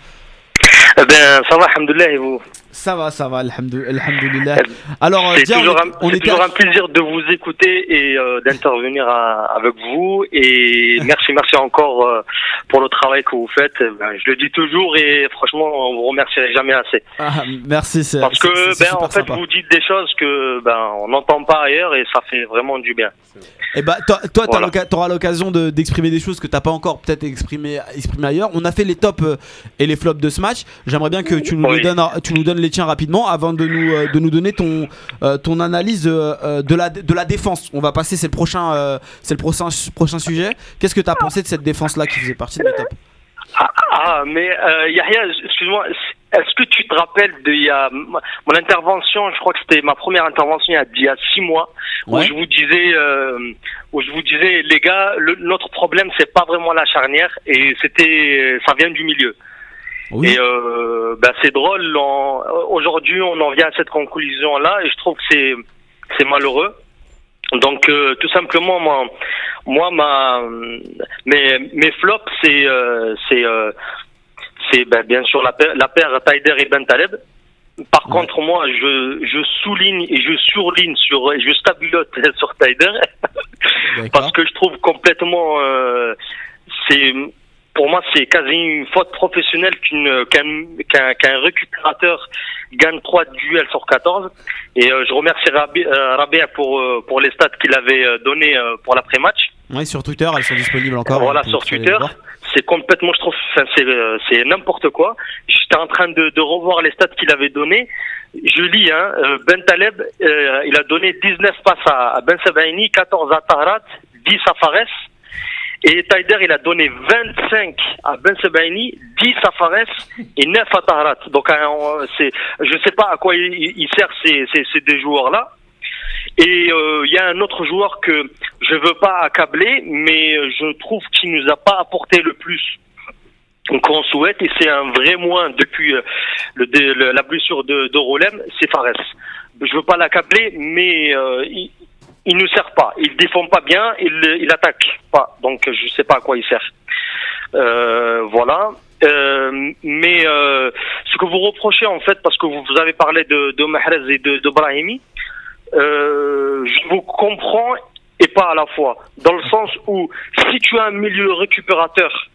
Eh ben, ça va, alhamdoulilah, et vous Ça va, ça va, alhamdou- alhamdoulilah. Alors C'est Dia, on, toujours, est- un, on c'est était toujours un plaisir de vous écouter et euh, d'intervenir à- avec vous. Et merci, merci encore euh, pour le travail que vous faites. Eh Ben, je le dis toujours et franchement, on vous remercierait jamais assez. Ah, merci, c'est Parce que, c'est ben, en fait, sympa. vous dites des choses que ben, on n'entend pas ailleurs et ça fait vraiment du bien. Et bah toi, toi Voilà. tu auras l'occasion de- d'exprimer des choses que t'as pas encore peut-être exprimé, exprimé ailleurs. On a fait les tops euh, et les flops de ce match. J'aimerais bien que tu nous, Oui. les donnes, tu nous donnes les tiens rapidement avant de nous, euh, de nous donner ton, euh, ton analyse euh, de, la, de la défense. On va passer, c'est le prochain, c'est le prochain, prochain sujet. Qu'est-ce que tu as pensé de cette défense là qui faisait partie de mes tops Ah, mais Yahya, excuse-moi, est-ce que tu te rappelles de il y a mon intervention, je crois que c'était ma première intervention il y a, il y a six mois, où je vous disais, euh, où je vous disais, les gars, le- notre problème c'est pas vraiment la charnière et c'était, ça vient du milieu. Oui. Et euh, bah, c'est drôle. Aujourd'hui, on en vient à cette conclusion-là, et je trouve que c'est c'est malheureux. Donc, euh, tout simplement, moi, moi, ma mes mes flops, c'est euh, c'est euh, c'est ben, bien sûr la paire, la paire Taider et Ben Taleb. Par Ouais. contre, moi, je, je souligne et je surligne sur, je stabilote sur Taider D'accord. parce que je trouve complètement euh, c'est pour moi c'est quasi une faute professionnelle qu'une qu'un qu'un qu'un récupérateur gagne 3 duels sur 14 et euh, je remercie euh, Rabia pour euh, pour les stats qu'il avait euh, donné euh, pour l'après match Oui, sur Twitter, elles sont disponibles encore. Voilà, sur Twitter. c'est complètement je trouve enfin, c'est euh, c'est n'importe quoi. J'étais en train de, de revoir les stats qu'il avait donné je lis hein, euh, Ben Taleb euh, il a donné 19 passes à, Ben Sabaini 14 à Tahrat 10 à Fares et Taider il a donné 25 à Ben Sabaini 10 à Fares et 9 à Tahrat donc hein, on- c'est je sais pas à quoi il, il- sert ces, ces, ces deux joueurs là et euh, il y a un autre joueur que je veux pas accabler, mais euh, je trouve qu'il nous a pas apporté le plus qu'on souhaite, et c'est un vrai moins depuis euh, la blessure de, de Rolem, c'est Fares. Je veux pas l'accabler, mais euh, il nous sert pas. Il défend pas bien, il, il attaque pas. Donc je sais pas à quoi il sert. Euh, voilà. Euh, mais euh, ce que vous reprochez en fait, parce que vous, vous avez parlé de, de Mahrez et de, de Brahimi, euh, je vous comprends et pas à la fois. Dans le sens où si tu as un milieu récupérateur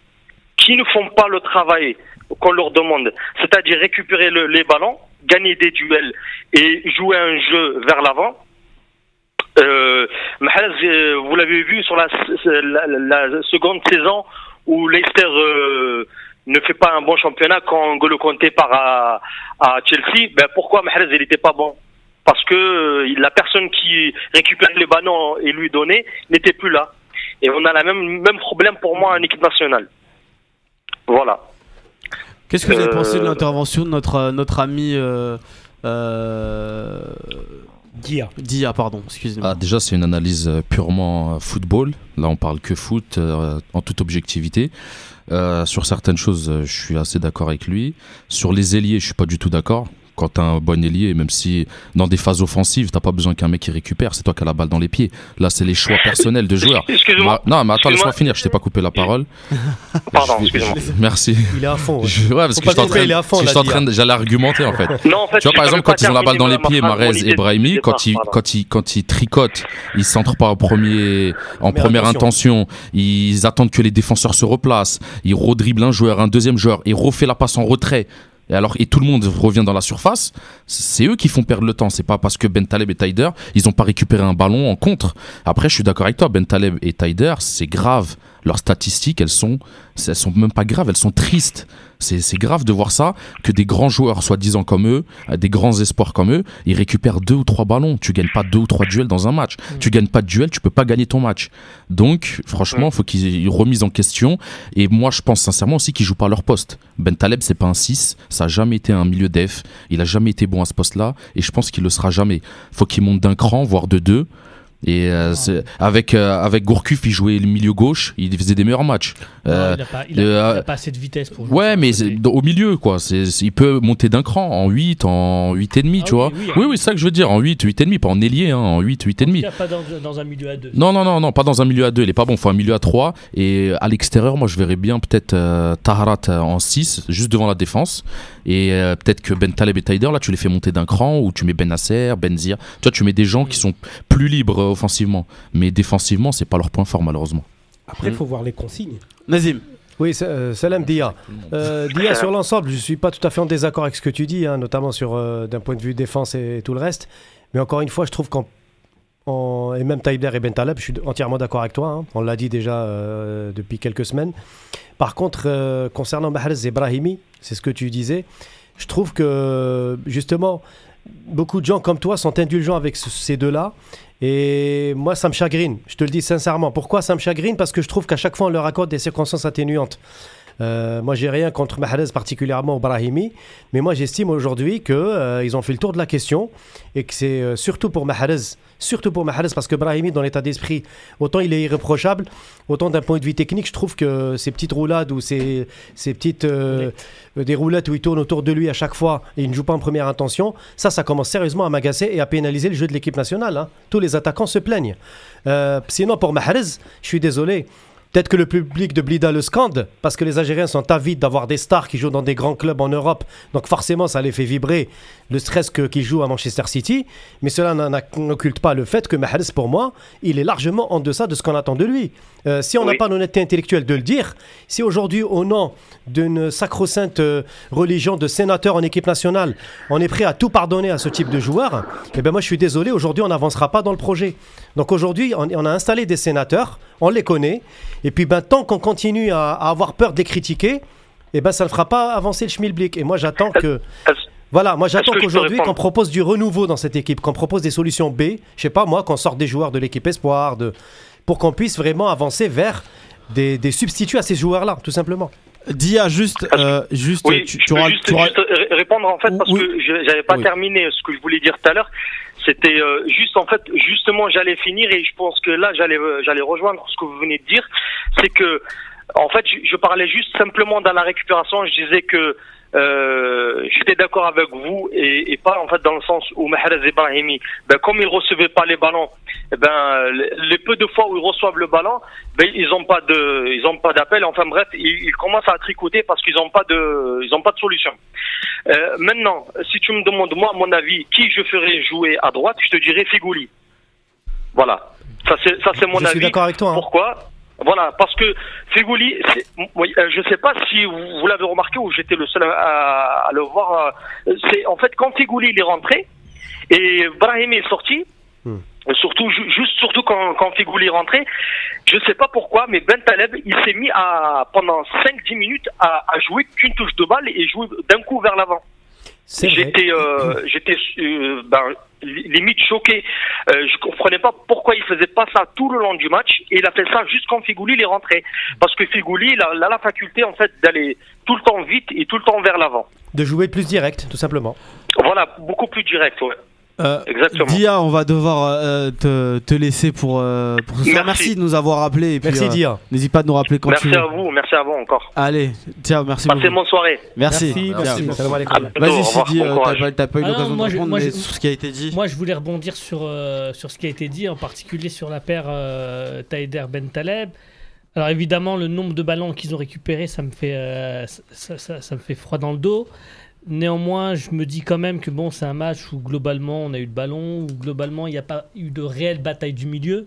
qui ne font pas le travail qu'on leur demande, c'est-à-dire récupérer le- les ballons, gagner des duels et jouer un jeu vers l'avant, euh, Mahrez, euh, vous l'avez vu sur la, la- la seconde saison où Leicester euh, ne fait pas un bon championnat quand N'Golo Conte part à, à Chelsea, ben pourquoi Mahrez il n'était pas bon? Parce que euh, la personne qui récupère les ballons et lui donnait n'était plus là. Et on a le même, même problème pour moi en équipe nationale. Voilà. Qu'est-ce que vous avez pensé de l'intervention de notre, notre ami euh, Dia. Dia, pardon, excusez-moi. Ah, déjà, c'est une analyse euh, purement euh, football. Là, on parle que foot euh, en toute objectivité. Euh, sur certaines choses, je suis assez d'accord avec lui. Sur les ailiers, je suis pas du tout d'accord. Quand t'as un bon ailier, même si dans des phases offensives, t'as pas besoin qu'un mec qui récupère, c'est toi qui as la balle dans les pieds. Là, c'est les choix personnels de joueurs. Excuse-moi. Ma- non, mais attends, laisse-moi finir, je t'ai pas coupé la parole. Pardon, Je- excuse-moi. je- Merci. Il est à fond. ouais. Je- ouais, parce que pas j'étais en train, j'allais argumenter en fait. Non, en fait, Tu vois, par je exemple, quand ils ont la balle dans les pieds, ma- ma Marez et Brahimi, quand ils, quand, ils, quand ils tricotent, ils centrent pas en, premier, en Première première intention, ils attendent que les défenseurs se replacent, ils redribblent un joueur, un deuxième joueur, et refait la passe en retrait. Et, alors, et tout le monde revient dans la surface, c'est eux qui font perdre le temps. C'est pas parce que Ben Taleb et Taider, ils ont pas récupéré un ballon en contre. Après, je suis d'accord avec toi, Ben Taleb et Taider, c'est grave. Leurs statistiques, elles sont, elles sont même pas graves, elles sont tristes. C'est c'est grave de voir ça, que des grands joueurs, soi-disant comme eux, euh, des grands espoirs comme eux, ils récupèrent deux ou trois ballons. Tu gagnes pas deux ou trois duels dans un match. Tu gagnes pas de duel, tu peux pas gagner ton match. Donc, franchement, il faut qu'ils aient remise en question. Et moi, je pense sincèrement aussi qu'ils jouent pas à leur poste. Ben Taleb, c'est pas un 6, ça a jamais été un milieu def. Il a jamais été bon à ce poste-là, et je pense qu'il le sera jamais. Faut qu'il monte d'un cran, voire de deux. Et euh, c'est- avec euh, avec Gourcuff, il jouait le milieu gauche, il faisait des meilleurs matchs. Non, Euh, il a pas, il a- le, il a euh, pas assez de vitesse pour jouer Ouais, mais c'est au milieu, quoi. C'est, il peut monter d'un cran en 8, en 8 et demi, Ah tu oui, vois. oui, Oui, hein. oui, c'est ça que je veux dire, en 8, 8 et demi, pas en ailier, hein, en 8, 8 et En tout demi. cas, pas dans, dans un milieu à deux. Non, non, non, non, pas dans un milieu à 2, il est pas bon, faut un milieu à 3. Et à l'extérieur, moi, je verrais bien peut-être Taharat en 6, juste devant la défense. Et peut-être que Ben Taleb et Taider, là, tu les fais monter d'un cran, ou tu mets Ben Nasser, Benzir. Tu vois, tu mets des gens qui sont plus libres offensivement. Mais défensivement, c'est pas leur point fort, malheureusement. Après, il faut voir les consignes. Nazim, Oui, c'est- euh, Salam Dia. Euh, Dia, sur l'ensemble, je suis pas tout à fait en désaccord avec ce que tu dis, hein, notamment sur euh, d'un point de vue défense et, tout le reste. Mais encore une fois, je trouve qu'en en- et même Taïder et Ben Taleb, je suis entièrement d'accord avec toi. hein. On l'a dit déjà euh, depuis quelques semaines. Par contre, euh, concernant Mahrez et Brahimi, c'est ce que tu disais. Je trouve que justement, beaucoup de gens comme toi sont indulgents avec ce- ces deux-là. Et moi, ça me chagrine. Je te le dis sincèrement. Pourquoi ça me chagrine? Parce que je trouve qu'à chaque fois, on leur accorde des circonstances atténuantes. Euh, moi, j'ai rien contre Mahrez particulièrement ou Brahimi, mais moi, j'estime aujourd'hui que euh, ils ont fait le tour de la question et que c'est euh, surtout pour Mahrez, surtout pour Mahrez, parce que Brahimi, dans l'état d'esprit, autant il est irréprochable, autant d'un point de vue technique, je trouve que ces petites roulades ou ces, ces petites des roulettes où il tourne autour de lui à chaque fois et il ne joue pas en première intention, ça, ça commence sérieusement à m'agacer et à pénaliser le jeu de l'équipe nationale. hein. Tous les attaquants se plaignent. Sinon, pour Mahrez, je suis désolé. Peut-être que le public de Blida le scande, parce que les Algériens sont avides d'avoir des stars qui jouent dans des grands clubs en Europe. Donc forcément, ça les fait vibrer le stress qu'ils jouent à Manchester City. Mais cela n'occulte pas le fait que Mahrez, pour moi, il est largement en deçà de ce qu'on attend de lui. Euh, si on n'a Oui. pas l'honnêteté intellectuelle de le dire, si aujourd'hui, au nom d'une sacro-sainte euh, religion de sénateur en équipe nationale, on est prêt à tout pardonner à ce type de joueur, eh ben moi je suis désolé, aujourd'hui on n'avancera pas dans le projet. Donc aujourd'hui, on, on a installé des sénateurs, on les connaît, et puis ben, tant qu'on continue à, à avoir peur de les critiquer, eh ben ça ne fera pas avancer le schmilblick. Et moi j'attends que... Voilà, moi j'attends qu'aujourd'hui qu'on propose du renouveau dans cette équipe, qu'on propose des solutions B, je sais pas moi, qu'on sorte des joueurs de l'équipe espoir, de, pour qu'on puisse vraiment avancer vers des, des substituts à ces joueurs-là, tout simplement. Dia, juste, euh, juste, Oui, tu, je tu auras, juste, tu auras- juste répondre en fait parce Oui. que je j'avais pas Oui. terminé ce que je voulais dire tout à l'heure. C'était euh, juste en fait justement j'allais finir et je pense que là j'allais euh, j'allais rejoindre ce que vous venez de dire, c'est que en fait je, je parlais juste simplement dans la récupération, je disais que euh, j'étais d'accord avec vous et, et pas en fait dans le sens où Mahrez et Brahimi, ben, comme ils recevaient pas les ballons, eh ben les, peu de fois où ils reçoivent le ballon, ben ils ont pas de ils ont pas d'appel. Enfin bref, ils, ils commencent à tricoter parce qu'ils ont pas de ils ont pas de solution. Euh, maintenant, si tu me demandes moi mon avis, qui je ferais jouer à droite, je te dirais Figouli. Voilà. Ça c'est ça c'est mon je suis d'accord avec toi. hein. Pourquoi? Voilà, parce que oui, euh, je sais pas si vous, vous l'avez remarqué ou j'étais le seul à, à le voir. euh, C'est en fait quand Figouli il est rentré et Brahim est sorti. Hmm. Surtout, ju- juste surtout quand, quand Figouli est rentré, je sais pas pourquoi, mais Ben Taleb, il s'est mis à, pendant 5-10 minutes à, à jouer qu'une touche de balle et jouer d'un coup vers l'avant. J'étais, euh, j'étais euh, ben, li- limite choqué. Euh, je comprenais pas pourquoi il faisait pas ça tout le long du match et il a fait ça juste quand Figouli il est rentré. Parce que Figouli, il a, il a la faculté en fait d'aller tout le temps vite et tout le temps vers l'avant. De jouer plus direct, tout simplement. Voilà, beaucoup plus direct. Ouais. Euh, Exactement. Dia, on va devoir euh, te, te laisser pour, euh, pour ce soir. Merci. Merci de nous avoir appelé. Et puis, Merci euh, Dia. N'hésite pas de nous rappeler quand Merci tu veux. à vous, merci à vous encore. Allez, tiens, merci Passez beaucoup. bonne soirée. Merci. Merci, merci. À Vas-y, Sidi, t'as pas, eu Ah l'occasion de répondre, moi, mais je- sur ce qui a été dit. Moi, je voulais rebondir sur, euh, sur ce qui a été dit, en particulier sur la paire euh, Taider Ben Taleb. Alors évidemment, le nombre de ballons qu'ils ont récupérés, ça me fait, euh, ça, ça- ça me fait froid dans le dos. Néanmoins, je me dis quand même que bon, c'est un match où globalement on a eu le ballon, où globalement il n'y a pas eu de réelle bataille du milieu,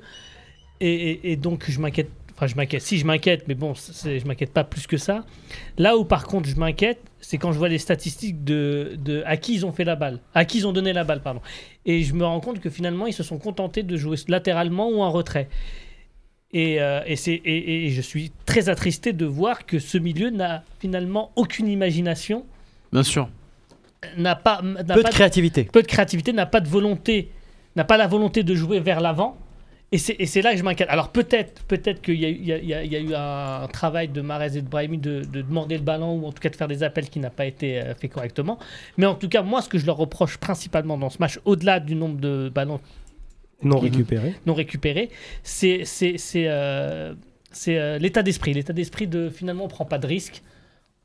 et, donc je m'inquiète. Enfin, je m'inquiète. Si je m'inquiète, mais bon, je m'inquiète pas plus que ça. Là où par contre je m'inquiète, c'est quand je vois les statistiques de, à qui ils ont fait la balle, à qui ils ont donné la balle, pardon. Et je me rends compte que finalement ils se sont contentés de jouer latéralement ou en retrait. Et, euh, et, et je suis très attristé de voir que ce milieu n'a finalement aucune imagination, Bien sûr. n'a pas, n'a Peu de créativité. peu de créativité, n'a pas de volonté, n'a pas la volonté de jouer vers l'avant. Et c'est, et c'est là que je m'inquiète. Alors peut-être, peut-être qu'il y a, eu- il y a- il y a- il y a eu un travail de Marez et de Brahimi de, de demander le ballon ou en tout cas de faire des appels qui n'a pas été euh, fait correctement. Mais en tout cas, moi, ce que je leur reproche principalement dans ce match, au-delà du nombre de ballons Non Mhm. récupéré. non récupérés, c'est, c'est, c'est, euh, c'est euh, l'état d'esprit. L'état d'esprit de finalement on prend pas de risque,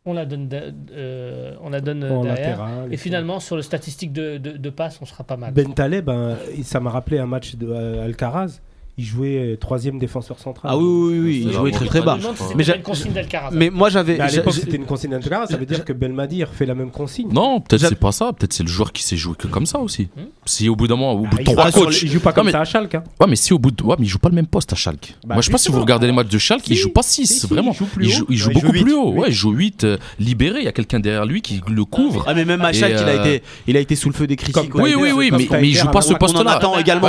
on la donne, de- euh, on la donne En derrière. latéral. Et finalement, sur le statistique de, de, de passe, on sera pas mal. Ben Taleb, hein, ça m'a rappelé un match de euh, Alcaraz. Il jouait euh, troisième défenseur central. Ah oui, oui, oui, il jouait très très bas. Mais une consigne d'Alcaraz. Mais moi j'avais. À l'époque, c'était une consigne d'Alcaraz. Ça veut dire que Belmadi fait la même consigne. Non, peut-être c'est pas ça. Peut-être c'est le joueur qui s'est joué que comme ça aussi. Hmm. Si au bout d'un moment, au bout Ah, de il, joue trois coachs. il joue pas comme ça à Schalke. hein. Ouais, mais si au bout de. Ouais, mais il joue pas le même poste à Schalke. Bah, Moi, je sais pas si vous regardez les matchs de Schalke, il joue pas 6, Si, si, vraiment. il joue beaucoup plus haut. Ouais, il joue 8, libéré. Il y a quelqu'un derrière lui qui le couvre. Ah mais même à Schalke, il a euh, été, il a été sous le feu des critiques. Oui, oui, oui, mais, il joue pas ce poste-là.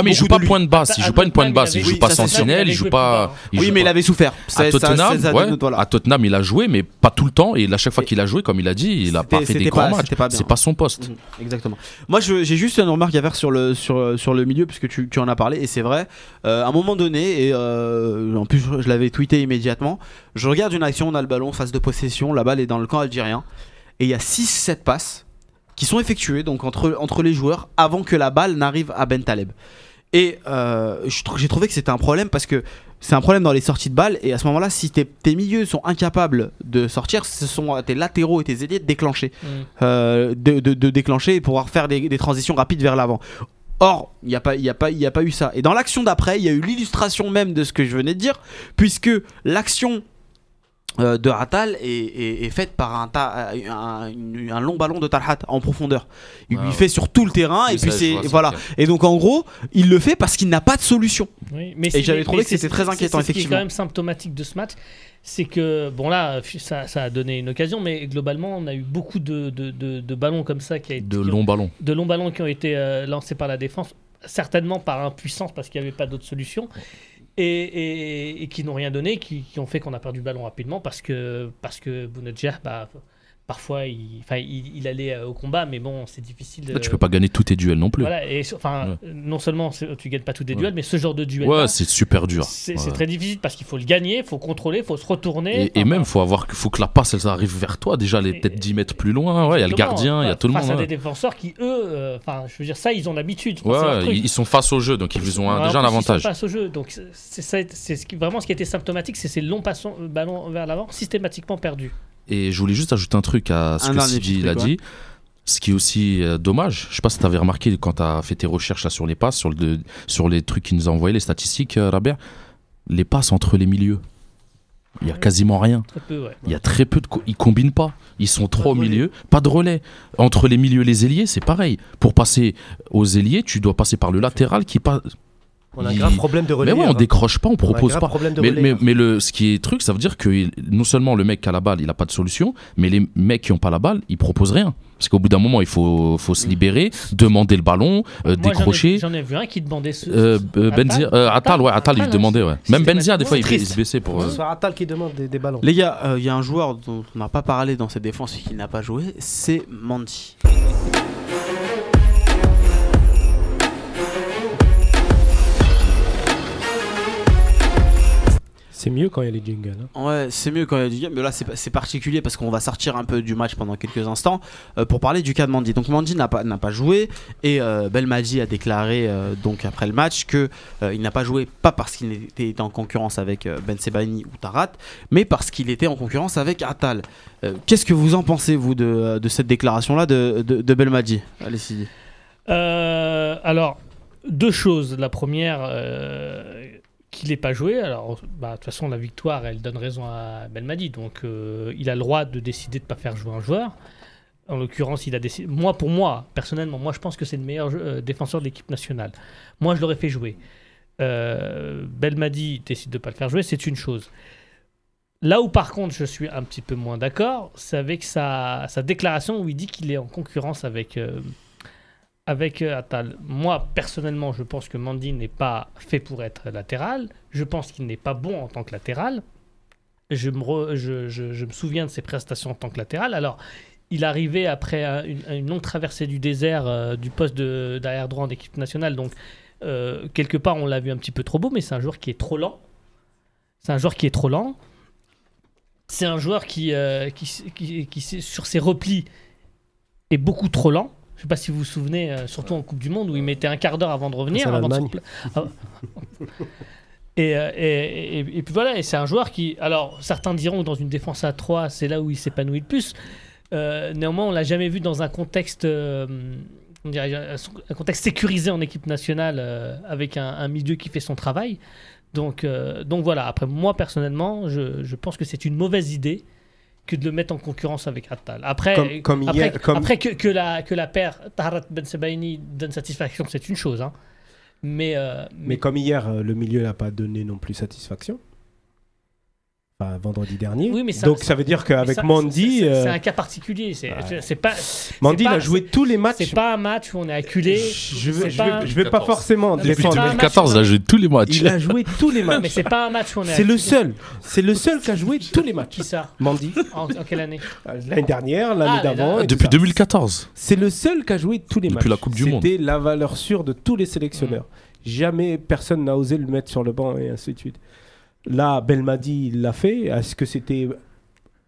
mais il joue beaucoup pas point de basse. Il joue pas une pointe basse. Il joue pas oui, sentinelle. Il joue pas. Oui, joue mais il avait souffert. À Tottenham, ça- ça- ouais, voilà. à Tottenham, il a joué, mais pas tout le temps. Et à chaque fois qu'il a joué, comme il a dit, il a pas fait des grands pas- matchs. C'est pas son poste. Mhm, Exactement. Moi, j'ai juste une remarque à faire sur le, sur, sur le milieu, puisque tu, tu en as parlé, et c'est vrai. euh, à un moment donné, et euh, en plus, je, je l'avais tweeté immédiatement. Je regarde une action, on a le ballon, phase de possession, la balle est dans le camp algérien, et il y a 6-7 passes qui sont effectuées donc entre, entre les joueurs avant que la balle n'arrive à Ben Taleb. Et euh, j'ai trouvé que c'était un problème parce que c'est un problème dans les sorties de balles. Et à ce moment-là, si tes, tes milieux sont incapables de sortir, ce sont tes latéraux et tes ailiers de déclencher Mm. euh, de, de- de déclencher et pouvoir faire des, des transitions rapides vers l'avant. Or, il n'y a, pas- il y a, pas- il y a pas eu ça. Et dans l'action d'après, il y a eu l'illustration même de ce que je venais de dire, puisque l'action euh, de Ratal est, est- est faite par un, ta- un, long ballon de Talhat en profondeur. Il Ah lui ouais. fait sur tout le terrain Oui, et puis c'est voilà. Et donc en gros, il le fait parce qu'il n'a pas de solution. Oui, mais Et j'avais trouvé mais que c'était très inquiétant, c'est Ce qui est effectivement. quand même symptomatique de ce match, c'est que, bon là, ça, ça a donné une occasion, mais globalement, on a eu beaucoup de, de, de- de ballons comme ça qui a été, De longs ballons. de longs ballons qui ont été euh, lancés par la défense, certainement par impuissance parce qu'il n'y avait pas d'autre solution, et, qui n'ont rien donné, qui, qui ont fait qu'on a perdu le ballon rapidement parce que, parce que Bounedjah, bah, parfois, il, enfin, il, il allait euh, au combat, mais bon, c'est difficile. de- Là, tu peux pas gagner tous tes duels non plus. Voilà, et enfin, non seulement tu gagnes pas tous tes Ouais. duels, mais ce genre de duel. Ouais, c'est super dur. c'est Ouais. très difficile parce qu'il faut le gagner, il faut contrôler, il faut se retourner. Et, même, faut avoir, faut que la passe, elle arrive vers toi. Déjà, elle est Et- peut-être 10 mètres plus loin. Ouais, il y a le gardien, il y a face- tout le face monde. à ouais. des défenseurs qui, eux, euh, je veux dire, ça, ils ont l'habitude. Ils sont face au jeu, donc ils ont un- déjà un plus, ils sont avantage. face au jeu. Donc, c'est- ce qui- vraiment ce qui était symptomatique, c'est ces longs euh, ballons vers l'avant, systématiquement perdus. Et je voulais juste ajouter un truc à ce Un que Sidi a dit. Ce qui est aussi euh, dommage, je sais pas si tu avais remarqué quand tu as fait tes recherches là, sur les passes, sur, le, sur les trucs qu'il nous a envoyés, les statistiques, euh, Rabert, les passes entre les milieux. Il y a quasiment rien. Très peu, ouais. Il y a très peu de. co- Ils combinent pas. Ils sont trop au de relais. milieu. Pas de relais. Entre les milieux et les ailiers, c'est pareil. Pour passer aux ailiers, tu dois passer par le latéral qui passe. On a un grave problème de relais. Mais ouais, on hein. décroche pas, on propose pas. problème de Mais, relais, mais, hein. mais le, ce qui est truc, ça veut dire que il- non seulement le mec qui a la balle, il a pas de solution, mais les mecs qui ont pas la balle, ils proposent rien. Parce qu'au bout d'un moment, il faut, faut se libérer, demander le ballon, euh, décrocher. J'en ai, vu un qui demandait ce. Euh, ce- euh, Attal Benzia- euh, Attal, ouais, Attal, il demandait, ouais. Même Benzia, des fois, il, il se baissait pour. euh, C'est Attal qui demande des, des ballons. Les gars, euh, il y a un joueur dont on n'a pas parlé dans cette défense et qui n'a pas joué, c'est Mandy. C'est mieux quand il y a les jingles. hein. Ouais, c'est mieux quand il y a du game, mais là c'est particulier parce qu'on va sortir un peu du match pendant quelques instants euh, pour parler du cas de Mandy. Donc Mandy n'a pas, n'a pas joué et euh, Belmadi a déclaré euh, donc après le match que euh, il n'a pas joué pas parce qu'il était en concurrence avec euh, Ben Sebani ou Tarat, mais parce qu'il était en concurrence avec Attal. Euh, Qu'est-ce que vous en pensez vous de, de cette déclaration là de, de, de Belmadi? Allez Sidi. Euh, alors, deux choses. La première, euh, qu'il n'ait pas joué. Alors, bah, de toute façon, la victoire, elle donne raison à Belmadi. Donc, euh, il a le droit de décider de ne pas faire jouer un joueur. En l'occurrence, il a décidé. Moi, pour moi, personnellement, moi, je pense que c'est le meilleur euh, défenseur de l'équipe nationale. Moi, je l'aurais fait jouer. Euh, Belmadi décide de ne pas le faire jouer, c'est une chose. Là où, par contre, je suis un petit peu moins d'accord, c'est avec sa, sa déclaration où il dit qu'il est en concurrence avec. Avec euh, Attal. Moi, personnellement, je pense que Mandy n'est pas fait pour être latéral. Je pense qu'il n'est pas bon en tant que latéral. Je me, souviens de ses prestations en tant que latéral. Alors, il arrivait après un- une, longue traversée du désert euh, du poste d'arrière droit en équipe nationale. Donc, euh, quelque part, on l'a vu un petit peu trop beau, mais c'est un joueur qui est trop lent. C'est un joueur qui est trop lent. C'est un joueur qui, sur ses replis, est beaucoup trop lent. Je sais pas si vous vous souvenez, euh, surtout en Coupe du Monde, où il mettait un quart d'heure avant de revenir. Avant de se Ah. et, euh, et, et- et puis voilà, et c'est un joueur qui. Alors, certains diront que dans une défense à 3, c'est là où il s'épanouit le plus. Euh, néanmoins, on l'a jamais vu dans un contexte. euh, on dirait, un contexte sécurisé en équipe nationale euh, avec un, un milieu qui fait son travail. Donc, euh, donc voilà, après moi personnellement, je, je pense que c'est une mauvaise idée que de le mettre en concurrence avec Attal. Après, Comme- comme après, hier- comme- après que, que la, que la paire Taharat Ben Sebaini donne satisfaction, c'est une chose. hein. Mais, euh, Mais comme hier, euh, le milieu n'a pas donné non plus satisfaction. Enfin, vendredi dernier. Oui, mais ça- Donc ça veut dire qu'avec Mandy, c'est- euh, un cas particulier. C'est Ouais. c'est pas. Mandy il a joué tous les matchs. C'est pas un match où on est acculé. Je vais, je un- vais, je vais pas 2014. forcément Depuis Depuis défendre. pas un 2014, match, là, j'ai tous les matchs. Il a joué tous les Non, mais matchs. c'est pas un match où on est. C'est le seul. C'est le seul qui a joué tous les matchs. Qui ça Mandy. en, en quelle année L'année dernière, l'année Ah, d'avant. Depuis ça. 2014. C'est le seul qui a joué tous les Depuis matchs. la Coupe du Monde. C'était la valeur sûre de tous les sélectionneurs. Jamais personne n'a osé le mettre sur le banc et ainsi de suite. Là, Belmadi il l'a fait. Est-ce que c'était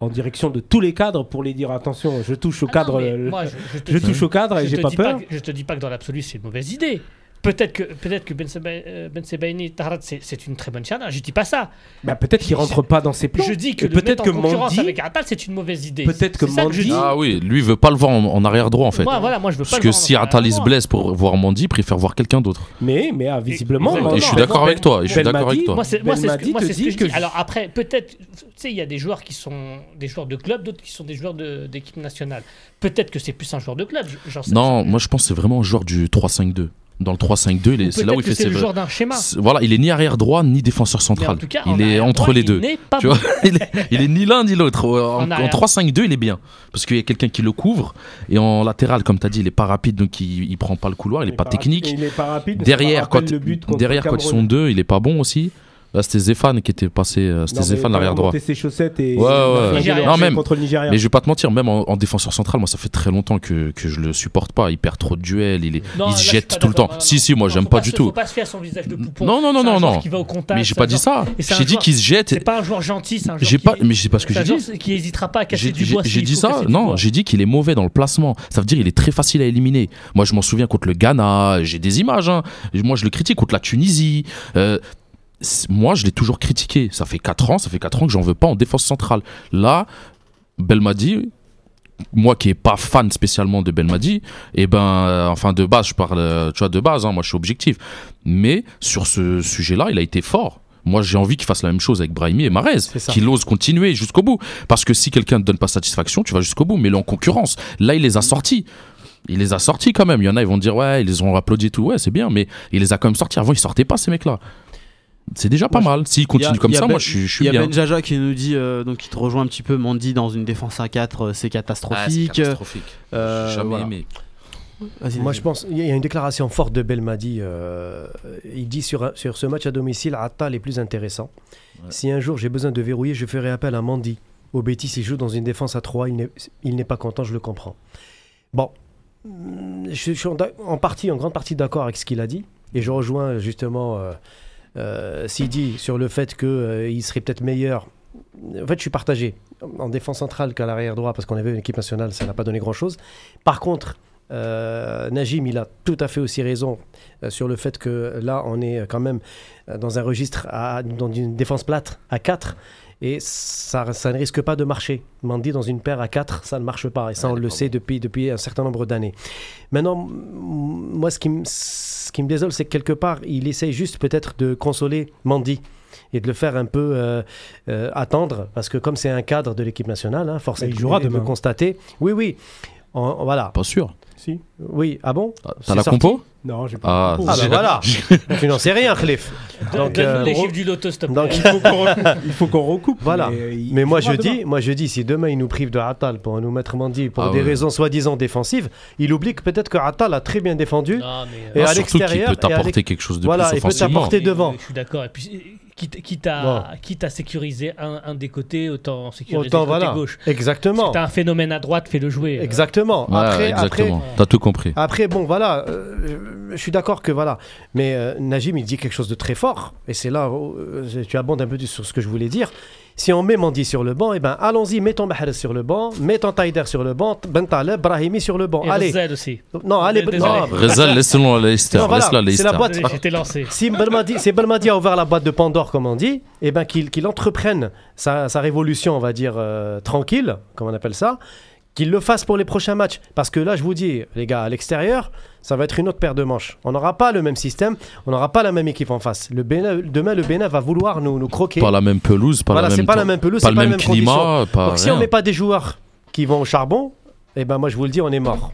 en direction de tous les cadres pour les dire attention, je touche au Ah cadre, non, moi, je, dis- touche au cadre et je j'ai pas peur. que- je te dis pas que dans l'absolu c'est une mauvaise idée. Peut-être que, peut-être que Ben, euh, Ben Sebaini, Taharat, c'est une très bonne charge. Je dis pas ça. Bah, peut-être qu'il rentre pas dans ses plans. Je dis que Et le mettre peut-être en que concurrence Mandy, avec Attal, c'est une mauvaise idée. Peut-être que Mandy- dis. Ah oui, lui il veut pas le voir en, en arrière droit en fait. Moi, voilà, moi je veux pas Parce le que voir si il se blesse pour voir Mandy, il préfère voir quelqu'un d'autre. mais, mais ah, visiblement. Et- non, Et je suis non, d'accord avec toi. et Je suis d'accord avec toi. Moi, c'est moi, c'est ce que, que je que dis. Alors après, peut-être, tu sais, il y a des joueurs qui sont des joueurs de club, d'autres qui sont des joueurs de- d'équipe nationale. Peut-être que c'est plus un joueur de club. Non, moi je pense que c'est vraiment un joueur du 3-5-2. Dans le 3-5-2, il est- Ou c'est là où il fait c'est ses le vrais- joueur d'un schéma. C'est- Voilà, il est ni arrière droit ni défenseur central. tout cas, en il est entre droit, les il deux. n'est pas Tu bon. vois, il est, il est ni l'un ni l'autre. En, En en arrière. 3-5-2, il est bien. Parce qu'il y a quelqu'un qui le couvre. Et en latéral, comme tu as dit, il est pas rapide, donc il, il prend pas le couloir, il est pas technique. Il est pas rapide. Derrière, quand, le but contre derrière quand ils sont deux, il est pas bon aussi. Là, c'était Zéphane qui était passé. euh, C'était Zéphane, il a l'arrière droit. ses chaussettes et Ouais, il ouais. Nigeria. Non, même- contre le Nigeria. Mais je vais pas te mentir, même en, en défenseur central, moi ça fait très longtemps que, que je le supporte pas. Il perd trop de duels, il, est, Non, il là, se je jette tout le temps. Non, Si, si, moi j'aime faut pas se- du Faut tout. pas se à son visage de poupon. Non, non, non, non, non. Qui va au contact. Mais j'ai pas dit ça. J'ai dit qu'il se jette. C'est pas un joueur gentil, c'est un joueur pas, mais c'est pas ce que j'ai dit. qui hésitera pas à casser J'ai du j'ai- bois. j'ai dit faut ça Non, j'ai dit qu'il est mauvais dans le placement. Ça veut dire qu'il est très facile à éliminer. Moi, je m'en souviens contre le Ghana, j'ai des images. hein. Moi, je le critique contre la Tunisie. Moi, je l'ai toujours critiqué. Ça fait 4 ans, ça fait 4 ans que j'en veux pas en défense centrale. Là, Belmadi, moi qui est pas fan spécialement de Belmadi, et ben, euh, enfin de base, je parle, euh, tu vois, de base, hein, moi je suis objectif. Mais sur ce sujet-là, il a été fort. Moi, j'ai envie qu'il fasse la même chose avec Brahimi et Marez, qu'il ose continuer jusqu'au bout. Parce que si quelqu'un ne te donne pas satisfaction, tu vas jusqu'au bout, mais là en concurrence. Là, il les a sortis. il les a sortis quand même. Il y en a, ils vont dire, ouais, ils les ont applaudi et tout. Ouais, c'est bien, mais il les a quand même sortis. Avant, ils sortaient pas, ces mecs-là. C'est déjà pas Moi, mal. S'ils Il y a- continuent comme ça, Ben- moi, je suis, je suis Il y a bien. Ben Jaja qui nous dit, euh, donc qui te rejoint un petit peu, Mandy dans une défense à 4, euh, c'est Ah, c'est catastrophique. catastrophique. Euh, jamais voilà. aimé. Vas-y, Moi, je pense, il y a une déclaration forte de Belmadi. euh, il dit sur, sur ce match à domicile, Attal est plus intéressant. Ouais. Si un jour j'ai besoin de verrouiller, je ferai appel à Mandy. Au Betis, il joue dans une défense à 3, il n'est- il n'est pas content, je le comprends. Bon, je, je suis en, en partie, en grande partie d'accord avec ce qu'il a dit. Et je rejoins justement euh, euh, sur le fait qu'il serait peut-être meilleur. En fait, je suis partagé en défense centrale qu'à l'arrière droit parce qu'on avait une équipe nationale, ça n'a pas donné grand-chose. Par contre, euh, Najim, il a tout à fait aussi raison euh, sur le fait que là, on est quand même euh, dans un registre, dans une défense plate à 4. Et ça, ça ne risque pas de marcher. Mandy dans une paire à 4, ça ne marche pas. Et ça, Ouais, on le sait depuis, depuis un certain nombre d'années. Maintenant, moi, ce qui, me- ce qui me désole, c'est que quelque part, il essaye juste peut-être de consoler Mandy et de le faire un peu euh, euh, attendre. Parce que comme c'est un cadre de l'équipe nationale, hein, est il jouera de le constater. Oui, oui. En- en- voilà. Pas sûr. Si. Oui, ah bon? T'as C'est la sorti? compo? Non, j'ai Ah, pas. Ah J'ai- ben voilà Tu n'en sais rien, Khalif Donne- Donc, euh, les chiffres du loto, Il faut qu'on recoupe. Voilà. Mais, il moi je, dis, moi je dis, si demain il nous prive de Attal pour nous mettre Mandy pour Ah des ouais. raisons soi-disant défensives, il oublie que peut-être que Attal a très bien défendu. Non, mais, Et euh, à surtout qu'il peut t'apporter quelque chose de Voilà, plus il peut t'apporter devant. Je suis d'accord. Et puis, euh, quitte, quitte, à, quitte à sécuriser un, un des côtés, autant sécuriser Autant le côté voilà. gauche. Exactement. Si t'as un phénomène à droite, fais-le jouer. Euh, Exactement. Ouais, après, exactement. après, T'as tout compris. après, bon, voilà, euh, je suis d'accord que voilà. Mais euh, Najim, il dit quelque chose de très fort. Et c'est là où euh, tu abondes un peu sur ce que je voulais dire. Si on met Mandy sur le banc, eh ben, allons-y, mettons Mahrez sur le banc, mettons Taider sur le banc, Ben Taleb, Brahimi sur le banc. Et Allez. Rezzel aussi. Non, allez, Désolé. non, Rezal, laisse-le à Leicester. Non, voilà, Laisse-la à c'est Leicester. la boîte. J'étais lancé. Si Belmadi, si Belmadi a ouvert la boîte de Pandore, comme on dit, eh ben qu'il qu'il entreprenne sa, sa révolution, on va dire, euh, tranquille, comme on appelle ça, qu'il le fasse pour les prochains matchs. Parce que là, je vous dis, les gars, à l'extérieur, ça va être une autre paire de manches. On n'aura pas le même système, on n'aura pas la même équipe en face. Le Bénin, demain, le Bénin va vouloir nous, nous croquer. Pas la même pelouse, pas voilà, la même pas la même pelouse, pas le pas même climat, pas Donc si on rien. met pas des joueurs qui vont au charbon, eh ben moi, je vous le dis, on est mort.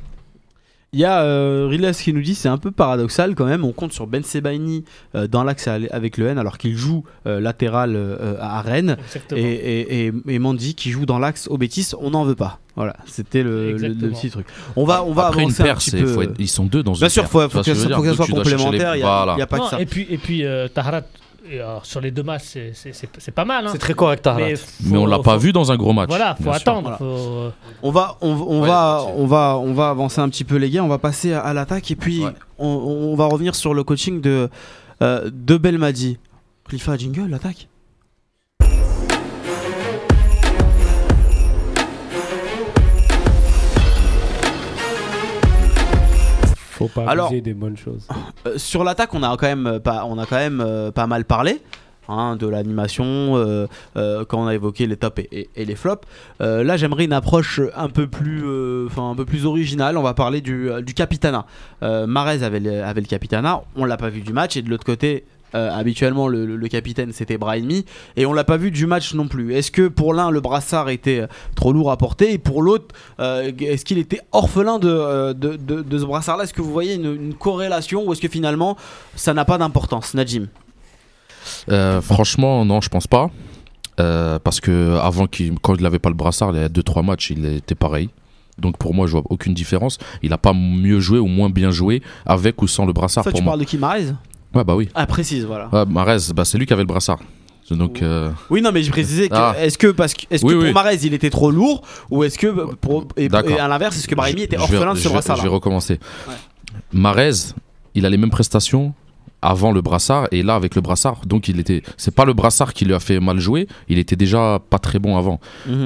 Il y a euh, Riles qui nous dit c'est un peu paradoxal quand même. On compte sur Ben Sebaini euh, dans l'axe avec le N alors qu'il joue euh, latéral euh, à Rennes. Et, et, et, et Mandy qui joue dans l'axe au Bétis, on n'en veut pas. Voilà, c'était le, le- le Exactement. petit truc. On va, on va Après une avancer paire, un petit c'est- peu. faut être- ils sont deux dans une Bien sûr, paire. faut, faut faut que dire ça soit complémentaire. Il n'y a, Voilà. il y a pas Non, que ça. et puis, et puis euh, Taharat, et, alors, sur les deux matchs, c'est- pas mal. Hein. C'est très correct. Mais, Mais on l'a faut- pas faut- vu dans un gros match. Voilà, faut attendre. Voilà. faut- On va, on, on Ouais, va, on va, on va avancer un petit peu les gars. On va passer à, à l'attaque et puis Ouais. on, on va revenir sur le coaching de euh, de Belmadi. Cliffa jingle, l'attaque. Faut pas Alors- des bonnes choses. Euh, sur l'attaque, on a quand même euh, pas, on a quand même euh, pas mal parlé. hein, de l'animation euh, euh, quand on a évoqué les tops et, et- et les flops. Euh, là, j'aimerais une approche un peu plus, un peu plus originale. On va parler du, du capitana. Marez avait le, avait le capitana. On l'a pas vu du match et de l'autre côté. Euh, habituellement le, capitaine c'était Brahimi et on l'a pas vu du match non plus. Est-ce que pour l'un le brassard était euh, trop lourd à porter? Et pour l'autre euh, est-ce qu'il était orphelin de, de, de- de ce brassard-là? Est-ce que vous voyez une, une corrélation ou est-ce que finalement ça n'a pas d'importance, Najim Euh, franchement, non, je pense pas. Parce que avant qu'il, quand il n'avait pas le brassard, il y a 2-3 matchs, il était pareil. Donc pour moi, je vois aucune différence. Il n'a pas mieux joué ou moins bien joué avec ou sans le brassard Ça, pour tu moi. parles de Ouais, bah oui. Ah, précise, voilà. Ouais, Marez, bah, c'est lui qui avait le brassard. Donc, euh, Oui, non, mais je précisais que Ah. est-ce que, parce que, est-ce Oui, que pour. Marez il était trop lourd ou est-ce que pour, et, à l'inverse, est-ce que Brahimi était orphelin de ce brassard Je vais recommencer. Marez, il a les mêmes prestations avant le brassard et là avec le brassard. Donc il était. C'est pas le brassard qui lui a fait mal jouer. Il était déjà pas très bon avant.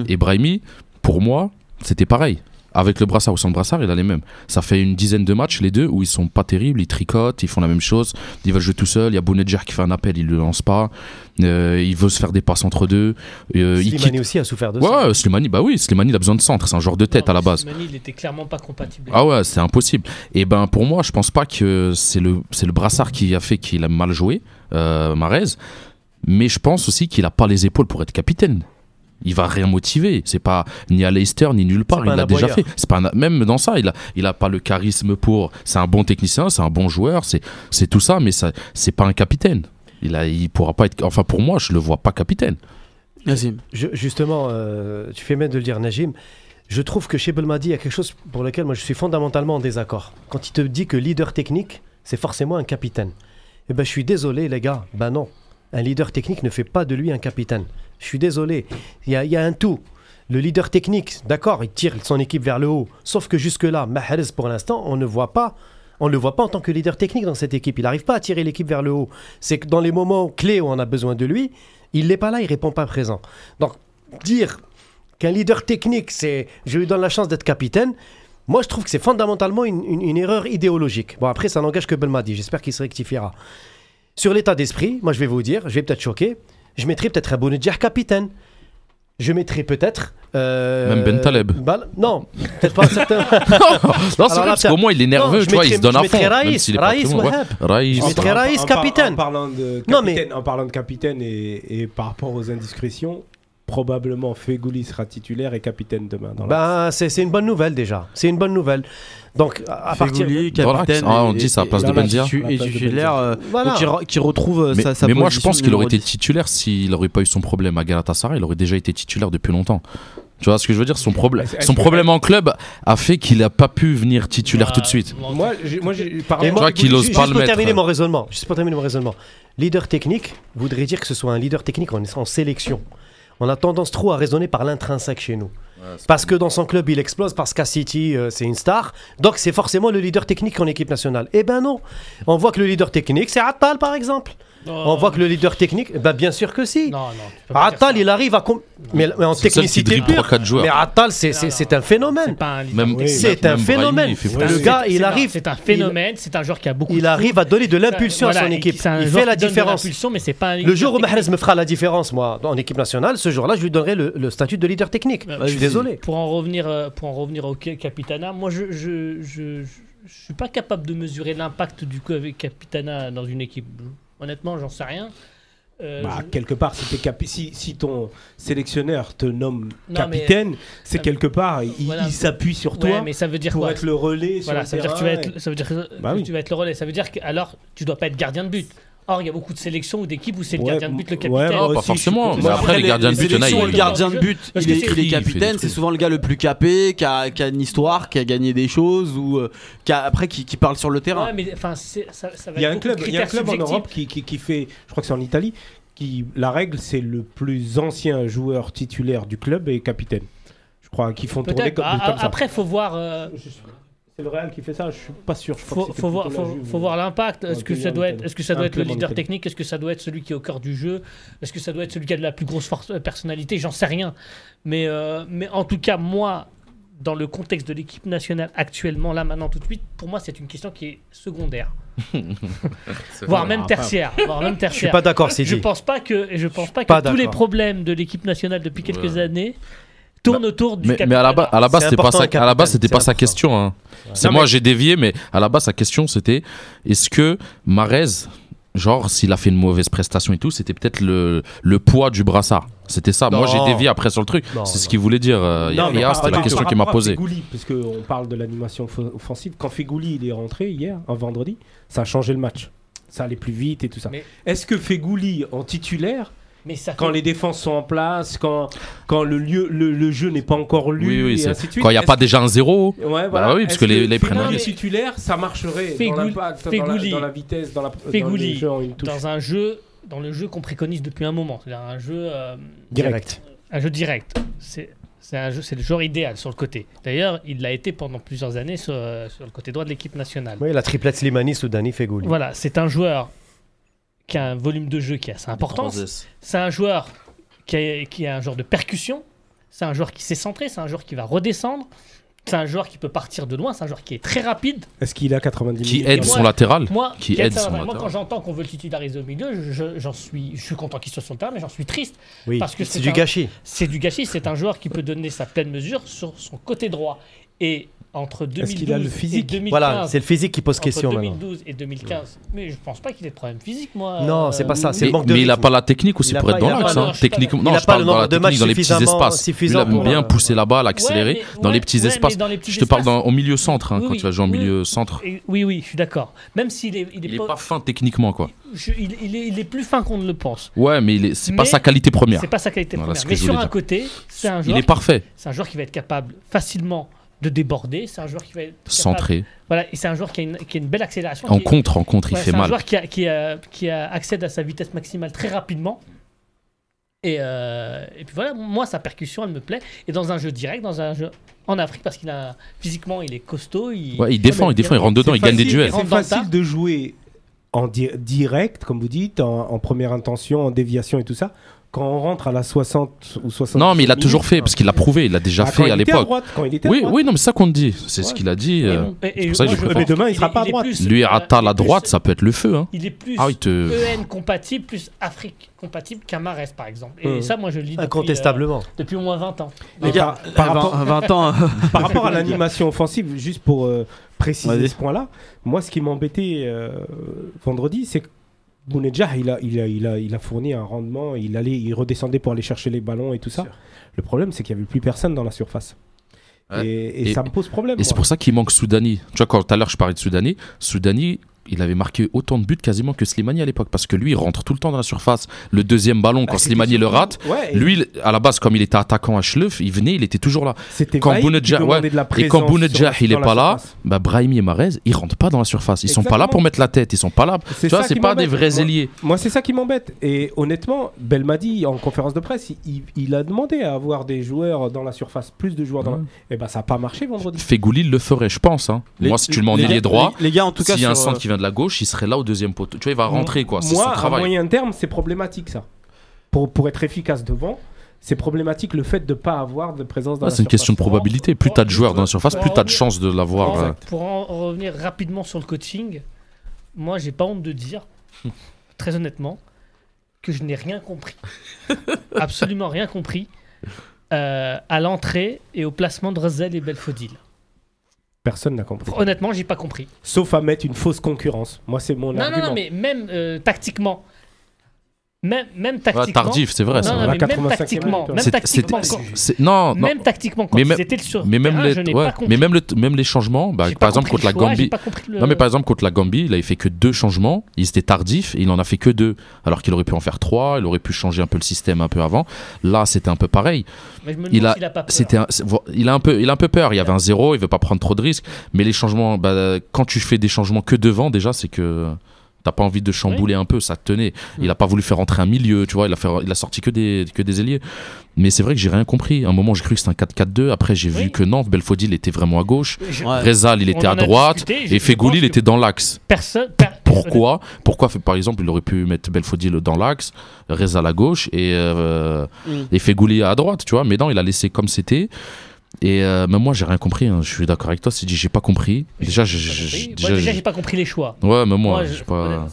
Et Brahimi, pour moi, c'était pareil. Avec le brassard ou sans le brassard, il a les mêmes. Ça fait une dizaine de matchs, les deux, où ils sont pas terribles, ils tricotent, ils font la même chose. Il va jouer tout seul. Il y a Bounedjah qui fait un appel, il le lance pas. Euh, il veut se faire des passes entre deux. Euh, il Slimani quitte- aussi a souffert de ça. Ouais, Slimani, bah oui, Slimani, il a besoin de centre. C'est un genre de tête Non, à la base. Slimani, il était clairement pas compatible. Ah ouais, c'est impossible. Et ben pour moi, je pense pas que c'est le c'est le brassard qui a fait qu'il a mal joué, euh, Marez. Mais je pense aussi qu'il a pas les épaules pour être capitaine. Il va rien motiver. C'est pas ni à Leicester ni nulle part. Il l'a déjà fait. C'est pas un- même dans ça, il a, il a pas le charisme pour. C'est un bon technicien, c'est un bon joueur, c'est, c'est tout ça, mais ça, c'est pas un capitaine. Il a, il pourra pas être. Enfin, pour moi, je le vois pas capitaine. Nazim. Je- justement, euh, tu fais bien de le dire, Najim. Je trouve que chez Belmadi, il y a quelque chose pour lequel moi je suis fondamentalement en désaccord. Quand il te dit que leader technique, c'est forcément un capitaine. Eh ben, je suis désolé, les gars. Ben non. Un leader technique ne fait pas de lui un capitaine. Je suis désolé. Il y a, un tout. Le leader technique, d'accord, il tire son équipe vers le haut. Sauf que jusque-là, Mahrez, pour l'instant, on ne voit pas. On le voit pas en tant que leader technique dans cette équipe. Il n'arrive pas à tirer l'équipe vers le haut. C'est que dans les moments clés où on a besoin de lui, il n'est pas là, il répond pas présent. Donc, dire qu'un leader technique, c'est je lui donne la chance d'être capitaine, moi je trouve que c'est fondamentalement une, une- une erreur idéologique. Bon, après, ça n'engage que Belmadi, j'espère qu'il se rectifiera. Sur l'état d'esprit, moi je vais vous dire, je vais peut-être choquer, je mettrai peut-être un Bounedjah capitaine. Je mettrai peut-être. euh, Même Ben Taleb. Bal- non, peut-être pas un certain. non, c'est vrai, parce qu'au moins, il est nerveux, Non, je tu vois, il se donne à fond. mettrais même Raïs, Raïs bon, ouais. Raïs, Je mettrais En- Raïs capitaine. En parlant de Non, mais- capitaine, en parlant de capitaine et, et par rapport aux indiscrétions, probablement Fegouli sera titulaire et capitaine demain. Dans. Ben, c'est c'est une bonne nouvelle déjà. C'est une bonne nouvelle. Donc, à, partir. Capitaine. ah, on dit ça à la place et- de Benzia. Et titulaire, euh, Voilà. qui re- qui retrouve euh, Mais, sa, sa mais moi, je pense qu'il aurait été 10. titulaire s'il n'aurait pas eu son problème à Galatasaray. Il aurait déjà été titulaire depuis longtemps. Tu vois ce que je veux dire? Son, problème, son problème en club a fait qu'il n'a pas pu venir titulaire Bah, tout de suite. Moi, j'ai- moi, j'ai- par Et rapport moi, qu'il Fegouli, ose juste- pas Juste le pour mettre. terminer mon raisonnement, juste pour terminer mon raisonnement, leader technique voudrait dire que ce soit un leader technique en, en sélection. On a tendance trop à raisonner par l'intrinsèque chez nous. Parce que dans son club, il explose, parce qu'à City, euh, c'est une star. Donc, c'est forcément le leader technique en équipe nationale. Eh ben non. On voit que le leader technique, c'est Attal, par exemple. On voit que le leader technique, ben bien sûr que si. Non, tu Attal, il arrive à. com- Mais, mais en technicité pure. 3-4 joueurs. Mais Attal, c'est Non, c'est- non. c'est un phénomène. C'est pas un leader Même- technique. C'est même un Brahimi, phénomène. il fait Le gars, C'est il un- arrive. C'est un phénomène, c'est un joueur qui a beaucoup Il arrive à donner de l'impulsion à Voilà, son et équipe. qui- c'est un Il joueur fait la qui donne de différence. l'impulsion, mais c'est pas un Le leader jour où technique. Mahrez me fera la différence, moi, en équipe nationale, ce jour-là, je lui donnerai le, le statut de leader technique. Ouais, je suis vas-y. désolé. Pour en revenir, euh, pour en revenir au ca- Capitana, moi je je, je, je, je suis pas capable de mesurer l'impact du coup avec Capitana dans une équipe. Honnêtement, j'en sais rien. Euh, Bah, je- quelque part, si, capi- si, si ton sélectionneur te nomme Non, capitaine, c'est quelque part, il, Voilà. il s'appuie sur ouais, toi mais ça veut dire pour quoi être le relais Voilà, ça veut dire que tu vas être, ça veut dire que Bah oui. tu vas être le relais. Ça veut dire que alors tu dois pas être gardien de but. Or, il y a beaucoup de sélections ou d'équipes où c'est le Ouais, gardien de but le ouais, capitaine. pas forcément, mais contre- après, les gardiens de but, il y en a, il- le gardien de but, il est, il est il capitaine, c'est souvent le gars le plus capé, qui a, qui a une histoire, qui a gagné des choses ou euh, qui a- après qui, qui parle sur le terrain. Ouais, mais enfin, c'est- ça, ça va Il y a un club, il y a un critères club en. Europe qui, qui, qui fait, je crois que c'est en Italie, qui la règle c'est le plus ancien joueur titulaire du club et capitaine. Je crois qu'ils font tourner comme, Ah, comme ça. Après, faut voir. euh, C'est le Real qui fait ça, je suis pas sûr. Je faut, que voir, plutôt la faut, Juve. faut voir l'impact. Est-ce que ça doit être, Italie. est-ce que ça Un doit être le leader technique? Est-ce que ça doit être celui qui est au cœur du jeu? Est-ce que ça doit être celui qui a de la plus grosse force, euh, personnalité? J'en sais rien. Mais, euh, mais en tout cas, moi, dans le contexte de l'équipe nationale actuellement, là, maintenant, tout de suite, pour moi, c'est une question qui est secondaire, voire même Après- tertiaire, voire même Je suis pas d'accord, Je pense pas que, je pense pas que Pas tous les problèmes de l'équipe nationale depuis quelques Ouais. années tournent autour du Mais, à la base, à la base, c'était pas À la base, c'était sa question. hein. C'est moi, mais- j'ai dévié, mais à la base, sa question, c'était est-ce que Marez, genre, s'il a fait une mauvaise prestation et tout, c'était peut-être le, le poids du brassard? C'était ça. Moi, j'ai dévié après sur le truc. C'est ce qu'il voulait dire. euh, Non, mais c'était la question qu'il m'a posée. Fegouli, parce qu'on parle de l'animation offensive. Quand Fegouli il est rentré hier, un vendredi, ça a changé le match. Ça allait plus vite et tout ça. Mais- Est-ce que Fegouli en titulaire, Mais ça quand fait- les défenses sont en place, quand, quand le, lieu, le, le jeu n'est pas encore lu, Oui, oui, et c'est- ainsi de suite Quand il n'y a pas que- déjà un zéro. Ouais, Bah oui, parce que les- les prennent- Non, mais- titulaire, ça marcherait dans l'impact, dans la, Fegouli. dans la vitesse, dans, la, dans jeu touche. dans un jeu dans le jeu qu'on préconise depuis un moment c'est-à-dire un jeu euh, Direct. un jeu direct c'est c'est un jeu c'est le joueur idéal sur le côté d'ailleurs il l'a été pendant plusieurs années sur, euh, sur le côté droit de l'équipe nationale Oui, la triplette Slimani, Soudani, Fegouli. voilà c'est un joueur qui a un volume de jeu qui est assez important c'est un joueur qui a, qui a un genre de percussion c'est un joueur qui s'est centré c'est un joueur qui va redescendre c'est un joueur qui peut partir de loin c'est un joueur qui est très rapide Est-ce qu'il a 90 Qui minutes aide moi- son latéral. Moi, Qui aide son va- moi, latéral. quand j'entends qu'on veut le titulariser au milieu, je- j'en suis, je suis content qu'il soit sur le terrain, mais j'en suis triste. Oui, Parce que c'est du gâchis. C'est du gâchis. C'est un joueur qui peut donner sa pleine mesure sur son côté droit. Et entre 2012 Est-ce qu'il a le et physique 2015, Voilà, c'est le physique qui pose entre question maintenant. 2012 et 2015. Mais je pense pas qu'il ait de problème physique, moi. Non, euh, c'est pas ça, c'est Mais, le manque de mais il a pas la technique aussi Il pour pas- être dans il l'axe. hein. non, Techniquement, Il non, a je pas parle le dans la de technique, dans les petits espaces. Il aime bien pousser la balle, Ouais, accélérer mais- dans les petits ouais, espaces. les petits Je te parle dans- au milieu centre, hein, Oui, quand oui, tu vas jouer en milieu centre. Et- Oui, oui, je suis d'accord. Même s'il est, il est, Il est pas- pas fin techniquement, quoi. je- il, il est, il est plus fin qu'on ne le pense. Ouais, mais il est- c'est pas sa qualité première. C'est pas sa qualité première. Mais sur un dire. côté, c'est un Il joueur. est parfait, C'est un joueur qui va être capable facilement de déborder. C'est un joueur qui va être capable- centré. Voilà, et c'est un joueur qui a une, qui a une belle accélération. En est- contre, en contre, il fait c'est un mal. joueur qui, a- qui, a- qui a- accède à sa vitesse maximale très rapidement. Et, euh, et puis voilà, moi, sa percussion, elle me plaît. Et dans un jeu direct, dans un jeu en Afrique, parce qu'il a physiquement, il est costaud. Il... Ouais, il défend, il défend, il rentre dedans, il gagne des duels. C'est facile de jouer en di- direct, comme vous dites, en, en première intention, en déviation et tout ça. Quand on rentre à la 60 ou 60 Non, mais il a toujours fait, parce qu'il l'a prouvé, il l'a déjà Ah, fait il à était l'époque. droite, Quand il était à Oui, droite. oui, non, mais c'est ça qu'on te dit. C'est ce Ouais. qu'il a dit. euh, Et- et c'est pour ça que moi, je je préfère. pense Mais demain, il sera est- pas à il droite. plus, Lui, euh, Atta, il est la plus- droite, ça peut être le feu. Hein. Il est plus Ah, il te. EN compatible, plus Afrique compatible qu'un Marès, par exemple. Et Mhm. ça, moi, je le lis depuis, Incontestablement. euh, depuis au moins 20 ans. Mais Les gars, par, à rapport, 20, 20 ans. euh, par rapport à l'animation offensive, juste pour euh, préciser ce point-là, moi, ce qui m'embêtait euh, vendredi, c'est que Bounedjah, il a, il, a, il, a, il a fourni un rendement, il, allait, il redescendait pour aller chercher les ballons et tout ça. Le problème, c'est qu'il n'y avait plus personne dans la surface. Ouais. Et, et Et- ça me pose problème. Et c'est pour ça qu'il manque Soudani. Tu vois, quand tout à l'heure je parlais de Soudani, Soudani, il avait marqué autant de buts quasiment que Slimani à l'époque. Parce que lui, il rentre tout le temps dans la surface. Le deuxième ballon, Bah, quand c'était Slimani le rate, Ouais, lui, à la base, comme il était attaquant à Schleuf, il venait, il était toujours là. c'était quand Bounedjah- la Et quand Bounedjah, il est la pas là, bah, Brahimi et Marez, ils rentrent pas dans la surface. Ils sont pas là Exactement. pour mettre la tête. Ils sont pas là. C'est Tu vois, ça c'est qui pas des m'embête. vrais ailiers. Moi, c'est ça qui m'embête. Et honnêtement, Belmadi, en conférence de presse, il, a demandé à avoir des joueurs dans la surface, plus de joueurs dans la... Ouais. Et ben, ça n'a pas marché vendredi. Fegouli le ferait, je pense. hein. les- Moi, si tu le mets en les ailier droit, Les, gars, en tout cas, s'il y a un centre qui vient de la gauche, il serait là au deuxième poteau. Tu vois, il va rentrer, quoi. C'est Moi, son à travail. moyen terme, c'est problématique, ça. Pour, pour être efficace devant, c'est problématique le fait de ne pas avoir de présence dans Ouais, la c'est une question de probabilité. Plus t'as de joueurs dans la surface, plus t'as de chances de l'avoir. euh, pour en revenir rapidement sur le coaching, moi, j'ai pas honte de dire, très honnêtement, que je n'ai rien compris. Absolument rien compris euh, à l'entrée et au placement de Rosel et Belfodil. Personne n'a compris. Honnêtement, j'ai pas compris. Sauf à mettre une fausse concurrence. Moi, c'est mon Non, non, argument. non, mais même euh, tactiquement. Même, même ouais, tactiquement. tardif, c'est vrai. Non, non, À mais même 85e tactiquement. ouais. Même C'est- tactiquement. Non, non. Même tactiquement, quand Mais ils même- étaient sur Mais même, terrain, les, je n'ai ouais, pas compris. mais même, le, même les changements, bah, par exemple contre la choix, Gambie. le- Non mais par exemple contre la Gambie, il avait fait que deux changements, il était tardif et il en a fait que deux, alors qu'il aurait pu en faire trois, il aurait pu changer un peu le système un peu avant. Là c'était un peu pareil. Mais je me il a- s'il a pas peur. C'était, un- il a un peu, il a un peu peur. Il y avait un zéro, il veut pas prendre trop de risques. Mais les changements, bah, quand tu fais des changements que devant, déjà c'est que t'as pas envie de chambouler un peu, ça te tenait. Il a pas voulu faire rentrer un milieu, tu vois. Il a fait, il a sorti que des, que des ailiers. Mais c'est vrai que j'ai rien compris. À un moment j'ai cru que c'était un 4-4-2. Après j'ai Oui. vu que non, Belfodil était vraiment à gauche. Je-. Rezal il était à droite discuté, et Fegouli il était dans l'axe. Personne. per- Pourquoi? Pourquoi par exemple il aurait pu mettre Belfodil dans l'axe, Reza à gauche et, euh, Mm. et Fegouli à droite, tu vois? Mais non, il a laissé comme c'était. Et euh, même moi j'ai rien compris. hein. Je suis d'accord avec toi. C'est dit j'ai pas compris. Déjà, J'ai pas compris. déjà, j'ai pas les choix. ouais, mais moi, Moi, sais pas.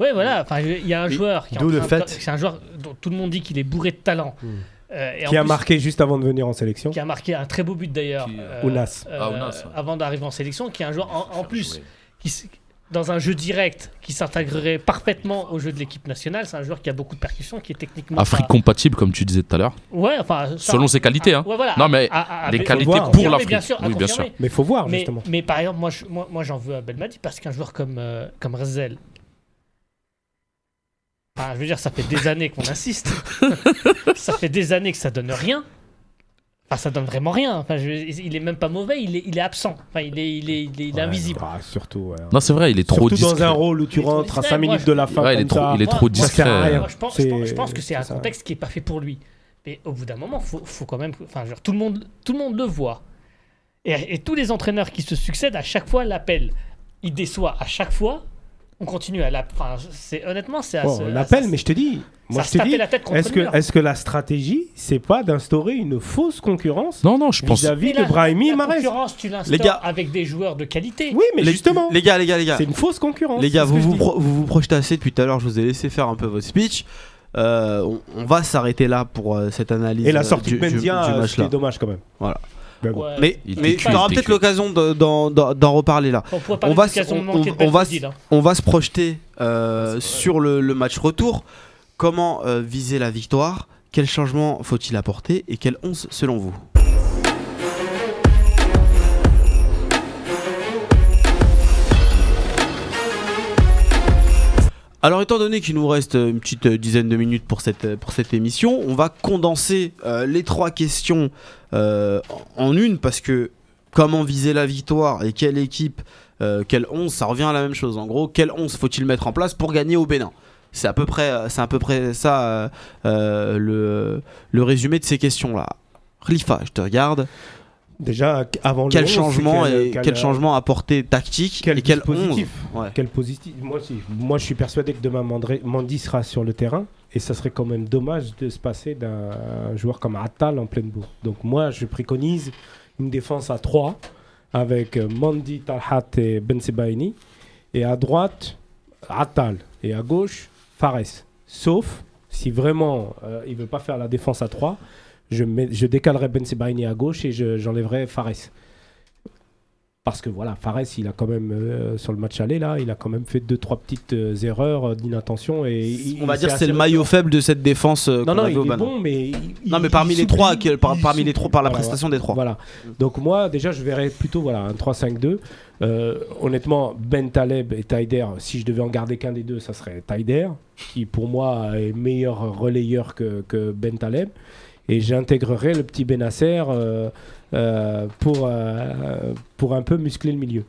Ouais, voilà. Enfin, il y a un Oui. joueur D'où le fait- C'est un joueur dont tout le monde dit qu'il est bourré de talent. Hmm. Euh, et Qui a plus, marqué juste avant de venir en sélection. Qui a marqué un très beau but d'ailleurs. Qui- euh, Ounas. euh, Ah, Ounas, ouais. Avant d'arriver en sélection, qui est un joueur en, en plus qui, dans un jeu direct qui s'intégrerait parfaitement au jeu de l'équipe nationale. C'est un joueur qui a beaucoup de percussions, qui est techniquement. Afrique pas- compatible comme tu disais tout à l'heure. Ouais, enfin. ça- Selon ses qualités, hein. Ouais, voilà. Non, mais À- à- les qualités pour l'Afrique. Bien sûr, oui, bien sûr. Mais il faut voir, Mais, justement. mais par exemple, moi, je- moi, moi j'en veux à Belmadi parce qu'un joueur comme, euh, comme Rezel, enfin, je veux dire, ça fait des années qu'on insiste. ça fait des années que ça donne rien. Enfin, ça donne vraiment rien. Enfin, je- il est même pas mauvais, il est, il est absent. Enfin, il est, il est, il est, il est Ouais, invisible. ah, surtout, ouais. Non, c'est vrai, il est trop Surtout discret. dans un rôle où tu trop rentres à discret, 5 moi, minutes de la fin. Ouais, il est comme trop- ça. il est Moi- trop moi, Ça discret. Moi, je, pense, je, pense, je C'est- pense que c'est un ça. contexte qui est pas fait pour lui. Mais au bout d'un moment, faut, faut quand même. Enfin, genre, tout le monde, tout le monde le voit. Et, et tous les entraîneurs qui se succèdent à chaque fois l'appellent. Il déçoit à chaque fois. On continue à la. Enfin, c'est honnêtement, c'est à. Bon, se- on à- ça- mais je te dis, moi ça je se te dis, la tête contre est-ce le que, mur. est-ce que la stratégie, c'est pas d'instaurer une fausse concurrence Non, non, je pense. vis-à-vis de Brahimi et la concurrence, tu l'instaures Les gars- avec des joueurs de qualité. Oui, mais les, justement, les gars, les gars, les gars. c'est une fausse concurrence. Les gars, c'est vous vous, pro- vous vous projetez assez depuis tout à l'heure, je vous ai laissé faire un peu votre speech. Euh, on, on va s'arrêter là pour euh, cette analyse Et la euh, sortie du, de Mendia, du là. dommage quand même. Mais bon. Ouais. Mais, tu auras peut-être l'occasion de- d'en reparler là. On va on- on- hein. On se projeter euh, sur le, le match retour. Comment euh, viser la victoire? Quel changement faut-il apporter? Et quelle 11 selon vous? Alors étant donné qu'il nous reste une petite euh, dizaine de minutes pour cette, pour cette émission, on va condenser euh, les trois questions euh, en une parce que comment viser la victoire et quelle équipe, euh, quelle 11, ça revient à la même chose. En gros, quelle 11 faut-il mettre en place pour gagner au Bénin? C'est à peu près, euh, c'est à peu près ça euh, le, le résumé de ces questions-là. Khalifa, je te regarde. Déjà, avant le Quel 11, c'est changement, quel- et, quel- quel changement apporter tactique quel et quel 11 dispositif? Ouais. Quel positif? Moi, moi, je suis persuadé que demain, Mandré- Mandy sera sur le terrain. Et ça serait quand même dommage de se passer d'un joueur comme Attal en pleine bourre. Donc, moi, je préconise une défense à 3 avec euh, Mandy, Talhat et Ben Sebaini. Et à droite, Attal. Et à gauche, Fares. Sauf si vraiment euh, il veut pas faire la défense à 3, je, je décalerai Ben Sebaini à gauche et je- j'enlèverai Fares. Parce que voilà, Fares, il a quand même, euh, sur le match aller, là, il a quand même fait deux, trois petites euh, erreurs euh, d'inattention. Et il- On va dire que c'est le maillot faible de cette défense Non, non, il est bon, mais. il- Non, mais parmi les trois, par- parmi les trois, par la prestation des trois. Voilà. Donc, moi, déjà, je verrais plutôt voilà, un 3-5-2. Euh, honnêtement, Ben Taleb et Taider, si je devais en garder qu'un des deux, ça serait Taider, qui pour moi est meilleur relayeur que, que Ben Taleb. Et j'intégrerais le petit Benasser euh, euh, pour, euh, pour un peu muscler le milieu.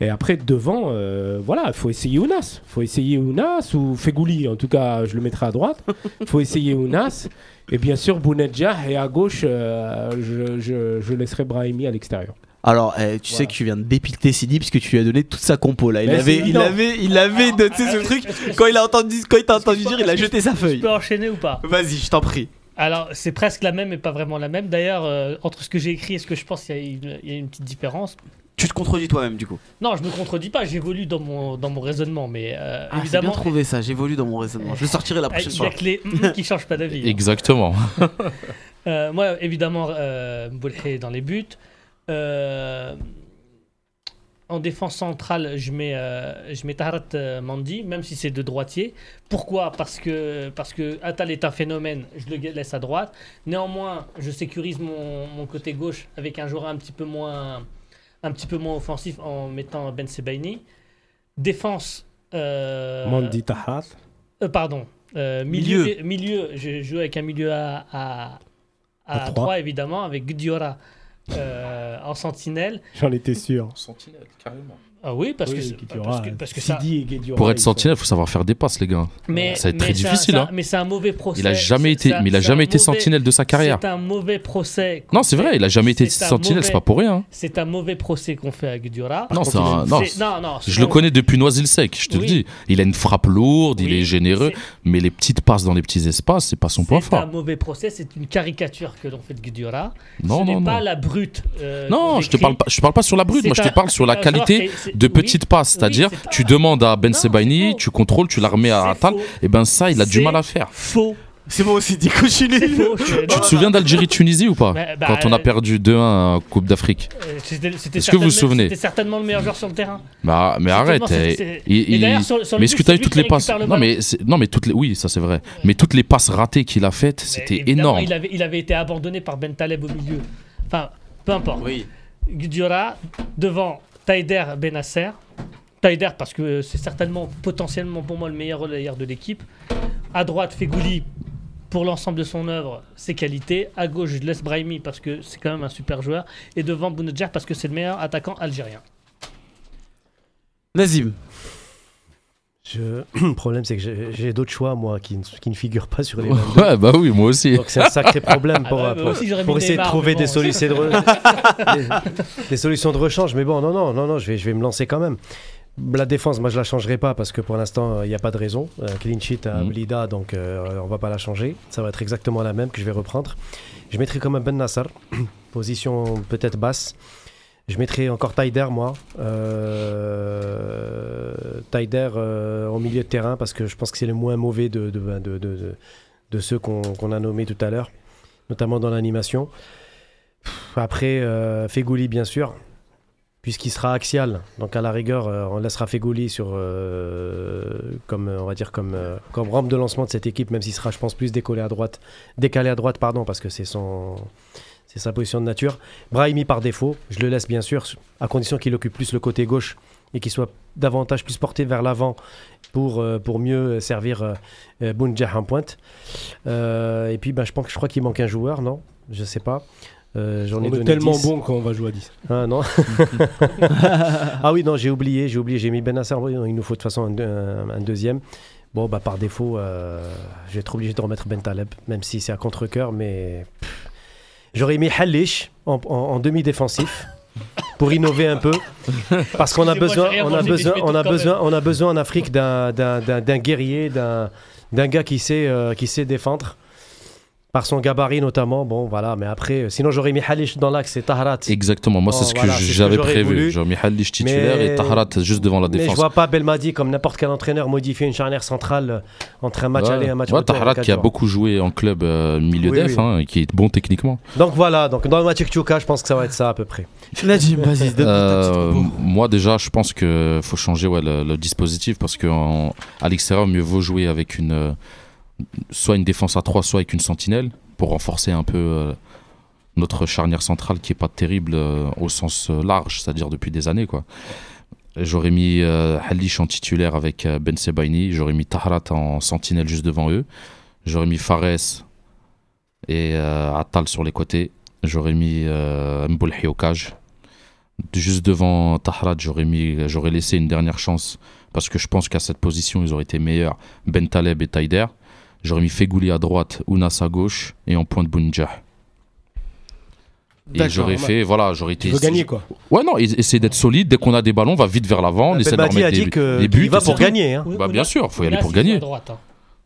Et après, devant, euh, voilà, il faut essayer Ounas. Il faut essayer Ounas ou Fegouli, en tout cas, je le mettrai à droite. Il faut essayer Ounas. Et bien sûr, Bounedjah. Et à gauche, euh, je, je, je laisserai Brahimi à l'extérieur. Alors, eh, tu sais que tu viens de dépicter Sidi parce que tu lui as donné toute sa compo là. Il Mais avait, il avait, il avait noté ce truc. Quand il a entendu, quand il t'a entendu dire, il a jeté sa feuille. peux enchaîner ou pas? Vas-y, je t'en prie. Alors, c'est presque la même, mais pas vraiment la même. D'ailleurs, euh, entre ce que j'ai écrit et ce que je pense, il y, a une- il y a une petite différence. Tu te contredis toi-même du coup. Non, je me contredis pas, j'évolue dans mon, dans mon raisonnement, mais euh, Ah, c'est bien évidemment, trouvé ça. J'évolue dans mon raisonnement. Je le sortirai la il prochaine y fois. a que les qui changent pas d'avis. hein. Exactement. Euh, moi, évidemment, euh, Mbolhe dans les buts. Euh, en défense centrale, je mets, euh, je mets Taharat euh, Mandi, même si c'est de droitier. Pourquoi? Parce que, parce que Attal est un phénomène, je le laisse à droite. Néanmoins, je sécurise mon, mon côté gauche avec un joueur un petit peu moins, un petit peu moins offensif en mettant Ben Sebaini. Défense. euh, Mandi Tahat. euh, pardon. Euh, milieu, milieu. je joue avec un milieu à, à, à, À 3, trois. évidemment, avec Gudiora euh, en sentinelle. J'en étais sûr. Sentinelle, carrément. Ah oui, parce Oui, que, parce que, parce que ça. Sidi et Guedioura, Pour être sentinelle, il faut savoir faire des passes, les gars. Mais, Ça va être très difficile, un- hein. Mais c'est un mauvais procès. Il a jamais été, mais il a jamais été mauvais- sentinelle de sa carrière. C'est un mauvais procès. Non, c'est vrai, il a jamais été sentinelle, c'est pas pour rien. hein. C'est un mauvais procès qu'on fait à Gudiora. Non, c'est un- non, C'est- non, non, Je le connais depuis Noisy-le-Sec, je te le dis. Il a une frappe lourde, il est généreux, mais les petites passes dans les petits espaces, c'est pas son point C'est un fort. mauvais procès, c'est une caricature que l'on fait de Gudiora. Non, Ce non, n'est pas non. la brute. euh, Non, je te parle pas, je te parle pas sur la brute, moi je te parle sur la qualité de oui. petites passes. C'est-à-dire, c'est- tu demandes à Ben Sebaini, tu contrôles, tu la remets à faux. et ben ça, il a du mal à faire. Faux. C'est bon aussi, dis continue. C'est faux. je- Tu te souviens d'Algérie-Tunisie ou pas Bah, bah, Quand on a euh, perdu 2-1 en Coupe d'Afrique. Euh, c'était- c'était Est-ce que vous vous certainement- souvenez C'était certainement le meilleur joueur sur le terrain. Bah, mais arrête. c'est- eh, c'est- il- Et il- d'ailleurs, sur- sur le mais est-ce but, que tu as c'est eu lui toutes qui les passes récupère le Non, ballon. mais c'est- non, mais toutes les oui, ça c'est vrai. Mais toutes les passes ratées qu'il a faites, c'était évidemment, énorme. Il avait, il avait été abandonné par Ben Taleb au milieu. Enfin, peu importe. Oui. Gudiora, devant Taider Benasser. Taider, parce que c'est certainement, potentiellement pour moi, le meilleur relayeur de l'équipe. À droite, Fegouli, pour l'ensemble de son œuvre, ses qualités. À gauche, je laisse Brahimi, parce que c'est quand même un super joueur. Et devant Bounedjah, parce que c'est le meilleur attaquant algérien. Nazim. Je- Le problème, c'est que j'ai d'autres choix, moi, qui ne, qui ne figurent pas sur les 22. Ouais, bah oui, moi aussi. Donc c'est un sacré problème pour, Ah bah pour- aussi, j'aurais pour mis essayer de trouver des, solutions de re- des, des solutions de rechange. Mais bon, non, non, non, non, je vais, je vais me lancer quand même. La défense, moi, je la changerai pas parce que pour l'instant, il n'y a pas de raison. Euh, clean sheet à Mhm. Blida, donc euh, on va pas la changer. Ça va être exactement la même que je vais reprendre. Je mettrai comme un Ben Nassar, position peut-être basse. Je mettrai encore Taider, moi. Euh, Taider euh, au milieu de terrain parce que je pense que c'est le moins mauvais de, de, de, de- ceux qu'on a nommés tout à l'heure, notamment dans l'animation. Après, euh, bien sûr, puisqu'il sera axial. Donc, à la rigueur, euh, on laissera Fegouli sur, euh, comme, euh, on va dire, comme, euh, comme rampe de lancement de cette équipe, même s'il sera, je pense, plus décollé à droite, décalé à droite, pardon, parce que c'est son. C'est sa position de nature. Brahimi par défaut, je le laisse bien sûr, à condition qu'il occupe plus le côté gauche et qu'il soit davantage plus porté vers l'avant pour, euh, pour mieux servir euh, euh, Bounjah en pointe. Euh, et puis ben, je, pense, je crois qu'il manque un joueur, non? Je sais pas. Euh, J'en On ai est donné tellement 10. bon qu'on va jouer à 10. Ah non. ah oui, non, j'ai oublié, j'ai oublié, j'ai mis Benassar. Il nous faut de toute façon un, deux- un- un deuxième. Bon, bah par défaut, euh, je vais être obligé de remettre Ben Taleb, même si c'est à contre-coeur, mais pff. J'aurais mis Halish en, en- en demi-défensif pour innover un peu, parce qu'on a besoin, on a besoin, on a besoin, on a besoin en Afrique d'un guerrier, d'un d'un gars qui sait, euh, qui sait défendre. Par son gabarit notamment, bon voilà, mais après, euh, sinon j'aurais mis Halish dans l'axe et Taharat. Exactement, moi Oh, c'est ce que voilà, c'est ce que j'avais j'aurais prévu. J'ai mis Halish titulaire Mais- et Taharat juste devant la Mais je défense. vois pas Belmadi comme n'importe quel entraîneur modifier une charnière centrale euh, entre un match Ouais. aller et un match Ouais, retour. en Taharat quatre qui a beaucoup joué en club euh, milieu Oui, def, oui. hein, et qui est bon techniquement. Donc voilà, donc dans le match Tchouka, je pense que ça va être ça à peu près. Najim, vas-y, Euh, moi déjà, je pense que faut changer ouais, le, le dispositif parce qu'à l'extérieur, mieux vaut jouer avec une euh, soit une défense à 3, soit avec une sentinelle pour renforcer un peu euh, notre charnière centrale qui est pas terrible euh, au sens euh, large, c'est-à-dire depuis des années quoi. J'aurais mis Halish en titulaire avec Ben Sebaini, j'aurais mis Tahrat en sentinelle juste devant eux, j'aurais mis Fares et Attal sur les côtés, j'aurais mis Mboulhi au. Juste devant Tahrat, j'aurais j'aurais laissé une dernière chance parce que je pense qu'à cette position, ils auraient été meilleurs. Ben Taleb et Taider. J'aurais mis Fegouli à droite, Ounas à gauche et en pointe Bounjah. Et j'aurais fait, voilà, j'aurais été. Tu veux gagner quoi Ouais, non, essayer d'être solide. Dès qu'on a des ballons, on va vite vers l'avant. On essaie de leur Belmadi a mettre dit des, que des buts. il va pour gagner. hein. Bah, bien sûr, faut y aller pour il gagner. à droite, hein.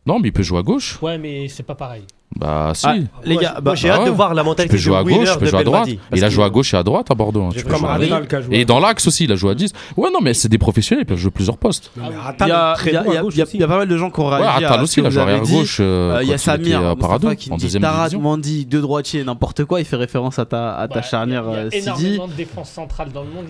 Non, mais il peut jouer à gauche. Ouais, mais c'est pas pareil. Bah, si. Ah, les gars, moi, bah, j'ai bah hâte de ouais. voir la tu mentalité peux du jouer à gauche, tu peux jouer à droite. Il a joué à gauche et à droite à Bordeaux. hein, tu peux jouer à Comme Oui. Arsenal qui a joué Et à- dans l'axe aussi, il a joué à 10. Ouais, non, mais c'est des professionnels, ils peuvent jouer plusieurs postes. Il y a, y à y y pas mal de gens qui ont Ouais, réagi à Attal ce aussi, il a joué dit. gauche. euh, Euh, Il y a Samir à Parado, en deuxième Tarat, division. Mandy, deux droitiers, n'importe quoi. Il fait référence à ta, à ta Bah, charnière euh, Sidi. énormément de défense centrale dans le monde.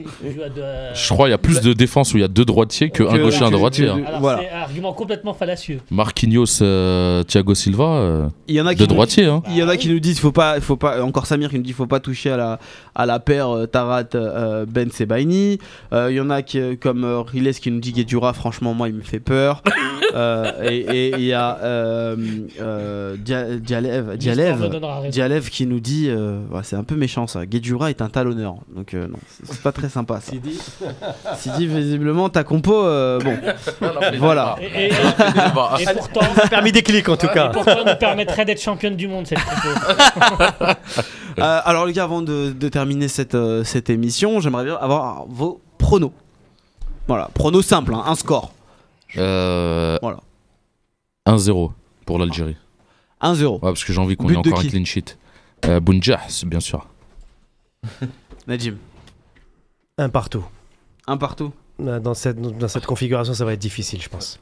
À deux- Je crois qu'il y a plus de défense où il y a deux droitiers qu'un gaucher et un droitier. hein. C'est un argument complètement fallacieux. Marquinhos, euh, Thiago Silva, euh, Il y en a qui nous- droitiers. Hein. Il y en a Bah qui nous disent faut pas, faut pas. Encore Samir qui nous dit faut pas toucher à la à la paire euh, Tarat euh, Ben Sebaini. Euh, Il y en a qui, euh, comme euh, Riles qui nous dit Guedjura. Franchement moi il me fait peur. Euh, et et il y a euh, euh, Dia- Dialev, Dialev. Dialev qui nous dit euh, ouais, c'est un peu méchant ça. Guedjura est un talonneur donc euh, non c'est pas très sympa ça. Sidi. Sidi visiblement ta compo euh, bon voilà. Et, et- et pourtant, Permis des clics en tout et cas. pourtant, elle nous permettrait d'être championne du monde cette compo. Euh, alors les gars, avant de, de terminer cette, euh, cette émission, j'aimerais bien avoir vos pronos. Voilà, pronos simples, hein, un score. Euh, Voilà. 1-0 pour l'Algérie. 1-0. Ouais, parce que j'ai envie qu'on But ait de encore un qui clean sheet. Euh, Bounjah, c'est bien sûr. Najim, Un partout. un partout. Euh, Dans cette, dans cette configuration, ça va être difficile, je pense.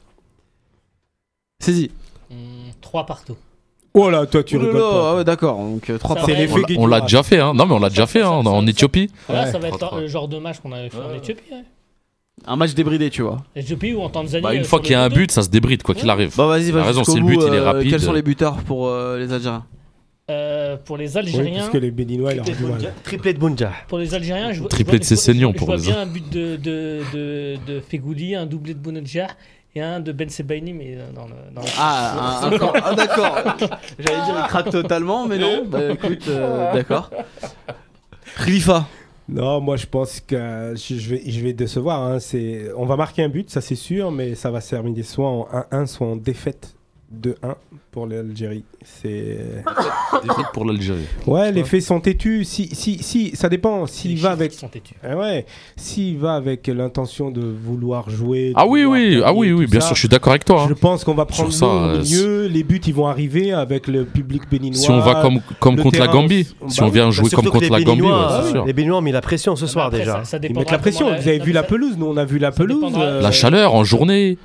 Saisis. Hmm, Trois partout. Oh là, toi tu là rigoles là, pas. ah ouais, d'accord, donc 3 Ça partout. C'est va l'effet On l'a- On l'a Guedjura. déjà fait, hein. Non, mais on l'a déjà fait hein, en, en Éthiopie. Là, Ouais. ça va être 3-3. le genre de match qu'on avait fait en Éthiopie. ouais. Un match débridé, tu vois. Éthiopie ou en Tanzanie. Bah, une euh, fois sur qu'il y a le un côté. but, ça se débride, quoi qu'il arrive. Bah vas-y, T'as vas-y. raison, jusqu'au si le bout, but, il est euh, rapide. Quels sont les buteurs pour euh, les Algériens Euh, pour les Oui, Algériens. parce que les Béninois, ils ont du mal. Triplé de Bunja. Pour les Algériens, je vois, Triplé je vois- de Sessegnon je pour vois les bien un but de, de, de, de Fegouli, un doublé de Bounedjah et un de Ben Sebaini, mais euh, dans le. Dans le- Ah, un- un camp. Ah, d'accord. J'allais dire il craque totalement, mais non. Bah écoute, euh, d'accord. Khalifa. Non, moi je pense que je vais, je vais décevoir. hein. C'est, on va marquer un but, ça c'est sûr, mais ça va se terminer soit en 1-1, soit en défaite 2-1 pour l'Algérie. C'est Défaite pour l'Algérie. ouais, les faits sont têtus. Si, si, si, ça dépend. S'il va avec, sont têtus. Ah ouais, s'il va avec l'intention de vouloir jouer. de Ah oui, vouloir oui, gagner ah oui, oui, bien ça, sûr, je suis d'accord avec toi. hein. Je pense qu'on va prendre ça, au euh, milieu. Les buts, ils vont arriver avec le public béninois. Si on va comme, comme contre la Gambie, on- si bah on vient oui, jouer comme contre les la Gambie, ouais, c'est euh, sûr. Les Béninois ont mis la pression ce Ah, soir après, déjà. ça- ça Ils mettent la pression. Vous avez vu la pelouse Nous, on a vu la pelouse. euh, La chaleur en journée.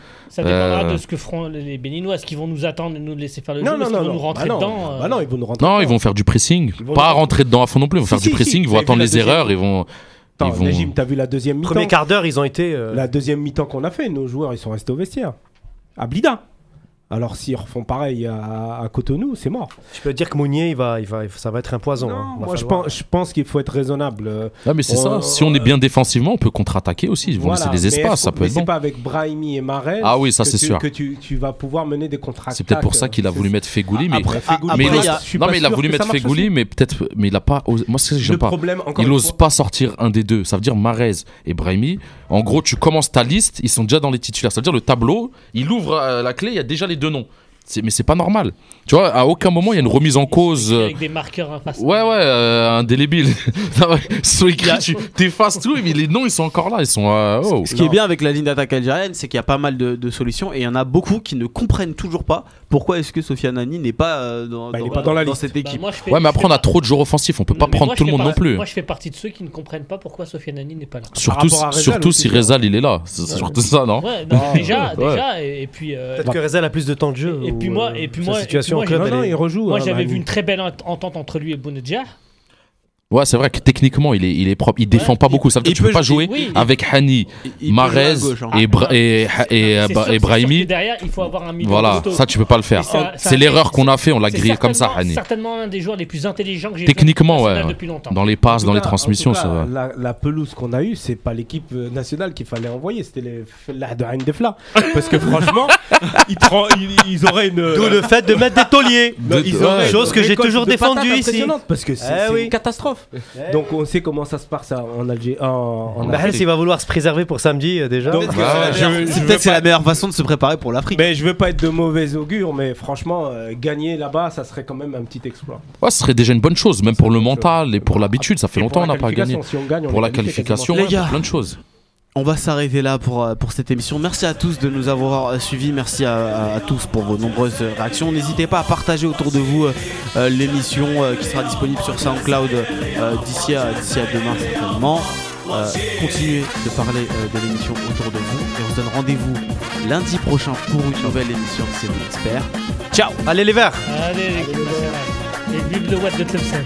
Ça dépendra Euh, de ce que feront les Béninois. Est-ce qu'ils vont nous attendre et nous laisser faire le Non, jeu non, non, qu'ils vont non. nous rentrer Bah non, dedans. euh. bah non, ils vont nous rentrer Non, dedans. ils vont faire du pressing. Ils vont Pas nous- rentrer dedans à fond non plus. Ils vont Si, faire si, du pressing. si. Ils vont attendre les erreurs. Ils vont. Attends, ils vont- Najim, t'as vu la deuxième mi-temps Premier quart d'heure, ils ont été. euh, La deuxième mi-temps qu'on a fait, nos joueurs, ils sont restés au vestiaire. À Blida. Alors s'ils refont pareil à, à Cotonou, c'est mort. Je peux dire que Mounier, il va, il va, ça va être un poison. Non, hein. Moi, je pense, je pense qu'il faut être raisonnable. Ah, mais c'est On- ça. Si on est bien défensivement, on peut contre-attaquer aussi. Ils vont voilà. laisser des espaces. Ça peut mais être c'est bon. pas avec Brahimi et Marel Ah oui, ça, que c'est tu- sûr. que tu, tu vas pouvoir mener des contre C'est peut-être pour ça qu'il a voulu mettre Fegouli. Mais Après, Fegouli, mais il je suis non, pas mais il a voulu mettre Fegouli, mais peut-être. Mais il a pas. osé- Moi, c'est ce que Le j'aime pas. problème, Il une ose fois- pas sortir un des deux. Ça veut dire Marez et Brahimi. En gros, tu commences ta liste, ils sont déjà dans les titulaires. Ça veut dire le tableau, il ouvre euh, la clé, il y a déjà les deux noms. C'est- Mais c'est pas normal. Tu vois, à aucun moment il y a une remise en cause. euh, Avec des marqueurs infaçables. Ouais, ouais, euh, indélébile. Non, ouais, ils sont écrits, tu t'effaces tout, mais les noms ils sont encore là. Ils sont. euh, oh. Ce qui est bien avec la ligne d'attaque algérienne, c'est qu'il y a pas mal de, de solutions et il y en a beaucoup qui ne comprennent toujours pas pourquoi est-ce que Sofiane Nani n'est pas, euh, dans, Bah, il dans- est pas dans la liste. cette Bah, équipe. moi, je fais- Ouais, mais après on a pas- trop de joueurs offensifs. On peut Non, pas prendre moi, tout le monde non plus. Moi, je fais partie de ceux qui ne comprennent pas pourquoi Sofiane Nani n'est pas là. Surtout, surtout si. Rezal il est là. C'est surtout ça, non déjà, déjà, et, puis. Peut-être que Rezal a plus de temps de jeu. Et puis moi- euh, et puis moi- et situation puis au moi, Non, non, il rejoue. moi, hein, j'avais vu une très belle ent- entente entre lui et Bounedjah. Ouais, c'est vrai que techniquement il est, il est propre. Il défend pas il- beaucoup. Ça veut dire il que tu peux pas jouer- oui, avec Hani, Marez hein. et, Bra- et, et, sûr- et Brahimi. que Derrière, il faut avoir un milieu Voilà, costaud. ça tu peux pas le faire. C'est l'erreur qu'on a fait. On l'a grillé comme ça, Hani. certainement un des joueurs les plus intelligents que j'ai Techniquement, ouais, depuis longtemps. Dans les passes, dans les transmissions, ça va. La, la pelouse qu'on a eue, c'est pas l'équipe euh, nationale qu'il fallait envoyer, c'était les la de Defla. Parce que franchement, ils, prend- ils, ils auraient une. D'où le fait de mettre des tauliers. Chose que j'ai toujours défendue ici. Parce que c'est Eh une catastrophe. Donc on sait comment ça se passe en Algérie. En, en Bah, va vouloir se préserver pour samedi déjà. Donc, Peut-être que c'est la je- meilleure- je c'est veux peut-être c'est pas- la meilleure façon de se préparer pour l'Afrique. Mais je veux pas être de mauvais augure, mais franchement, euh, gagner là-bas, ça serait quand même un petit exploit. Ouais, ce serait déjà une bonne chose, même pour le mental et pour l'habitude. Ça fait longtemps qu'on n'a pas gagné. qualification, si on gagne, on Pour la qualification, plein de choses. On va s'arrêter là pour, euh, pour cette émission. Merci à tous de nous avoir euh, suivis. Merci à, à- à tous pour vos nombreuses euh, réactions. N'hésitez pas à partager autour de vous euh, l'émission euh, qui sera disponible sur SoundCloud euh, d'ici à, d'ici à demain certainement. Euh, continuez de parler euh, de l'émission autour de vous et on se donne rendez-vous lundi prochain pour une nouvelle émission de C'est vous l'expert. Ciao Allez les verts Allez, l'équipe nationale. Et vive le Watt de Tlemcen.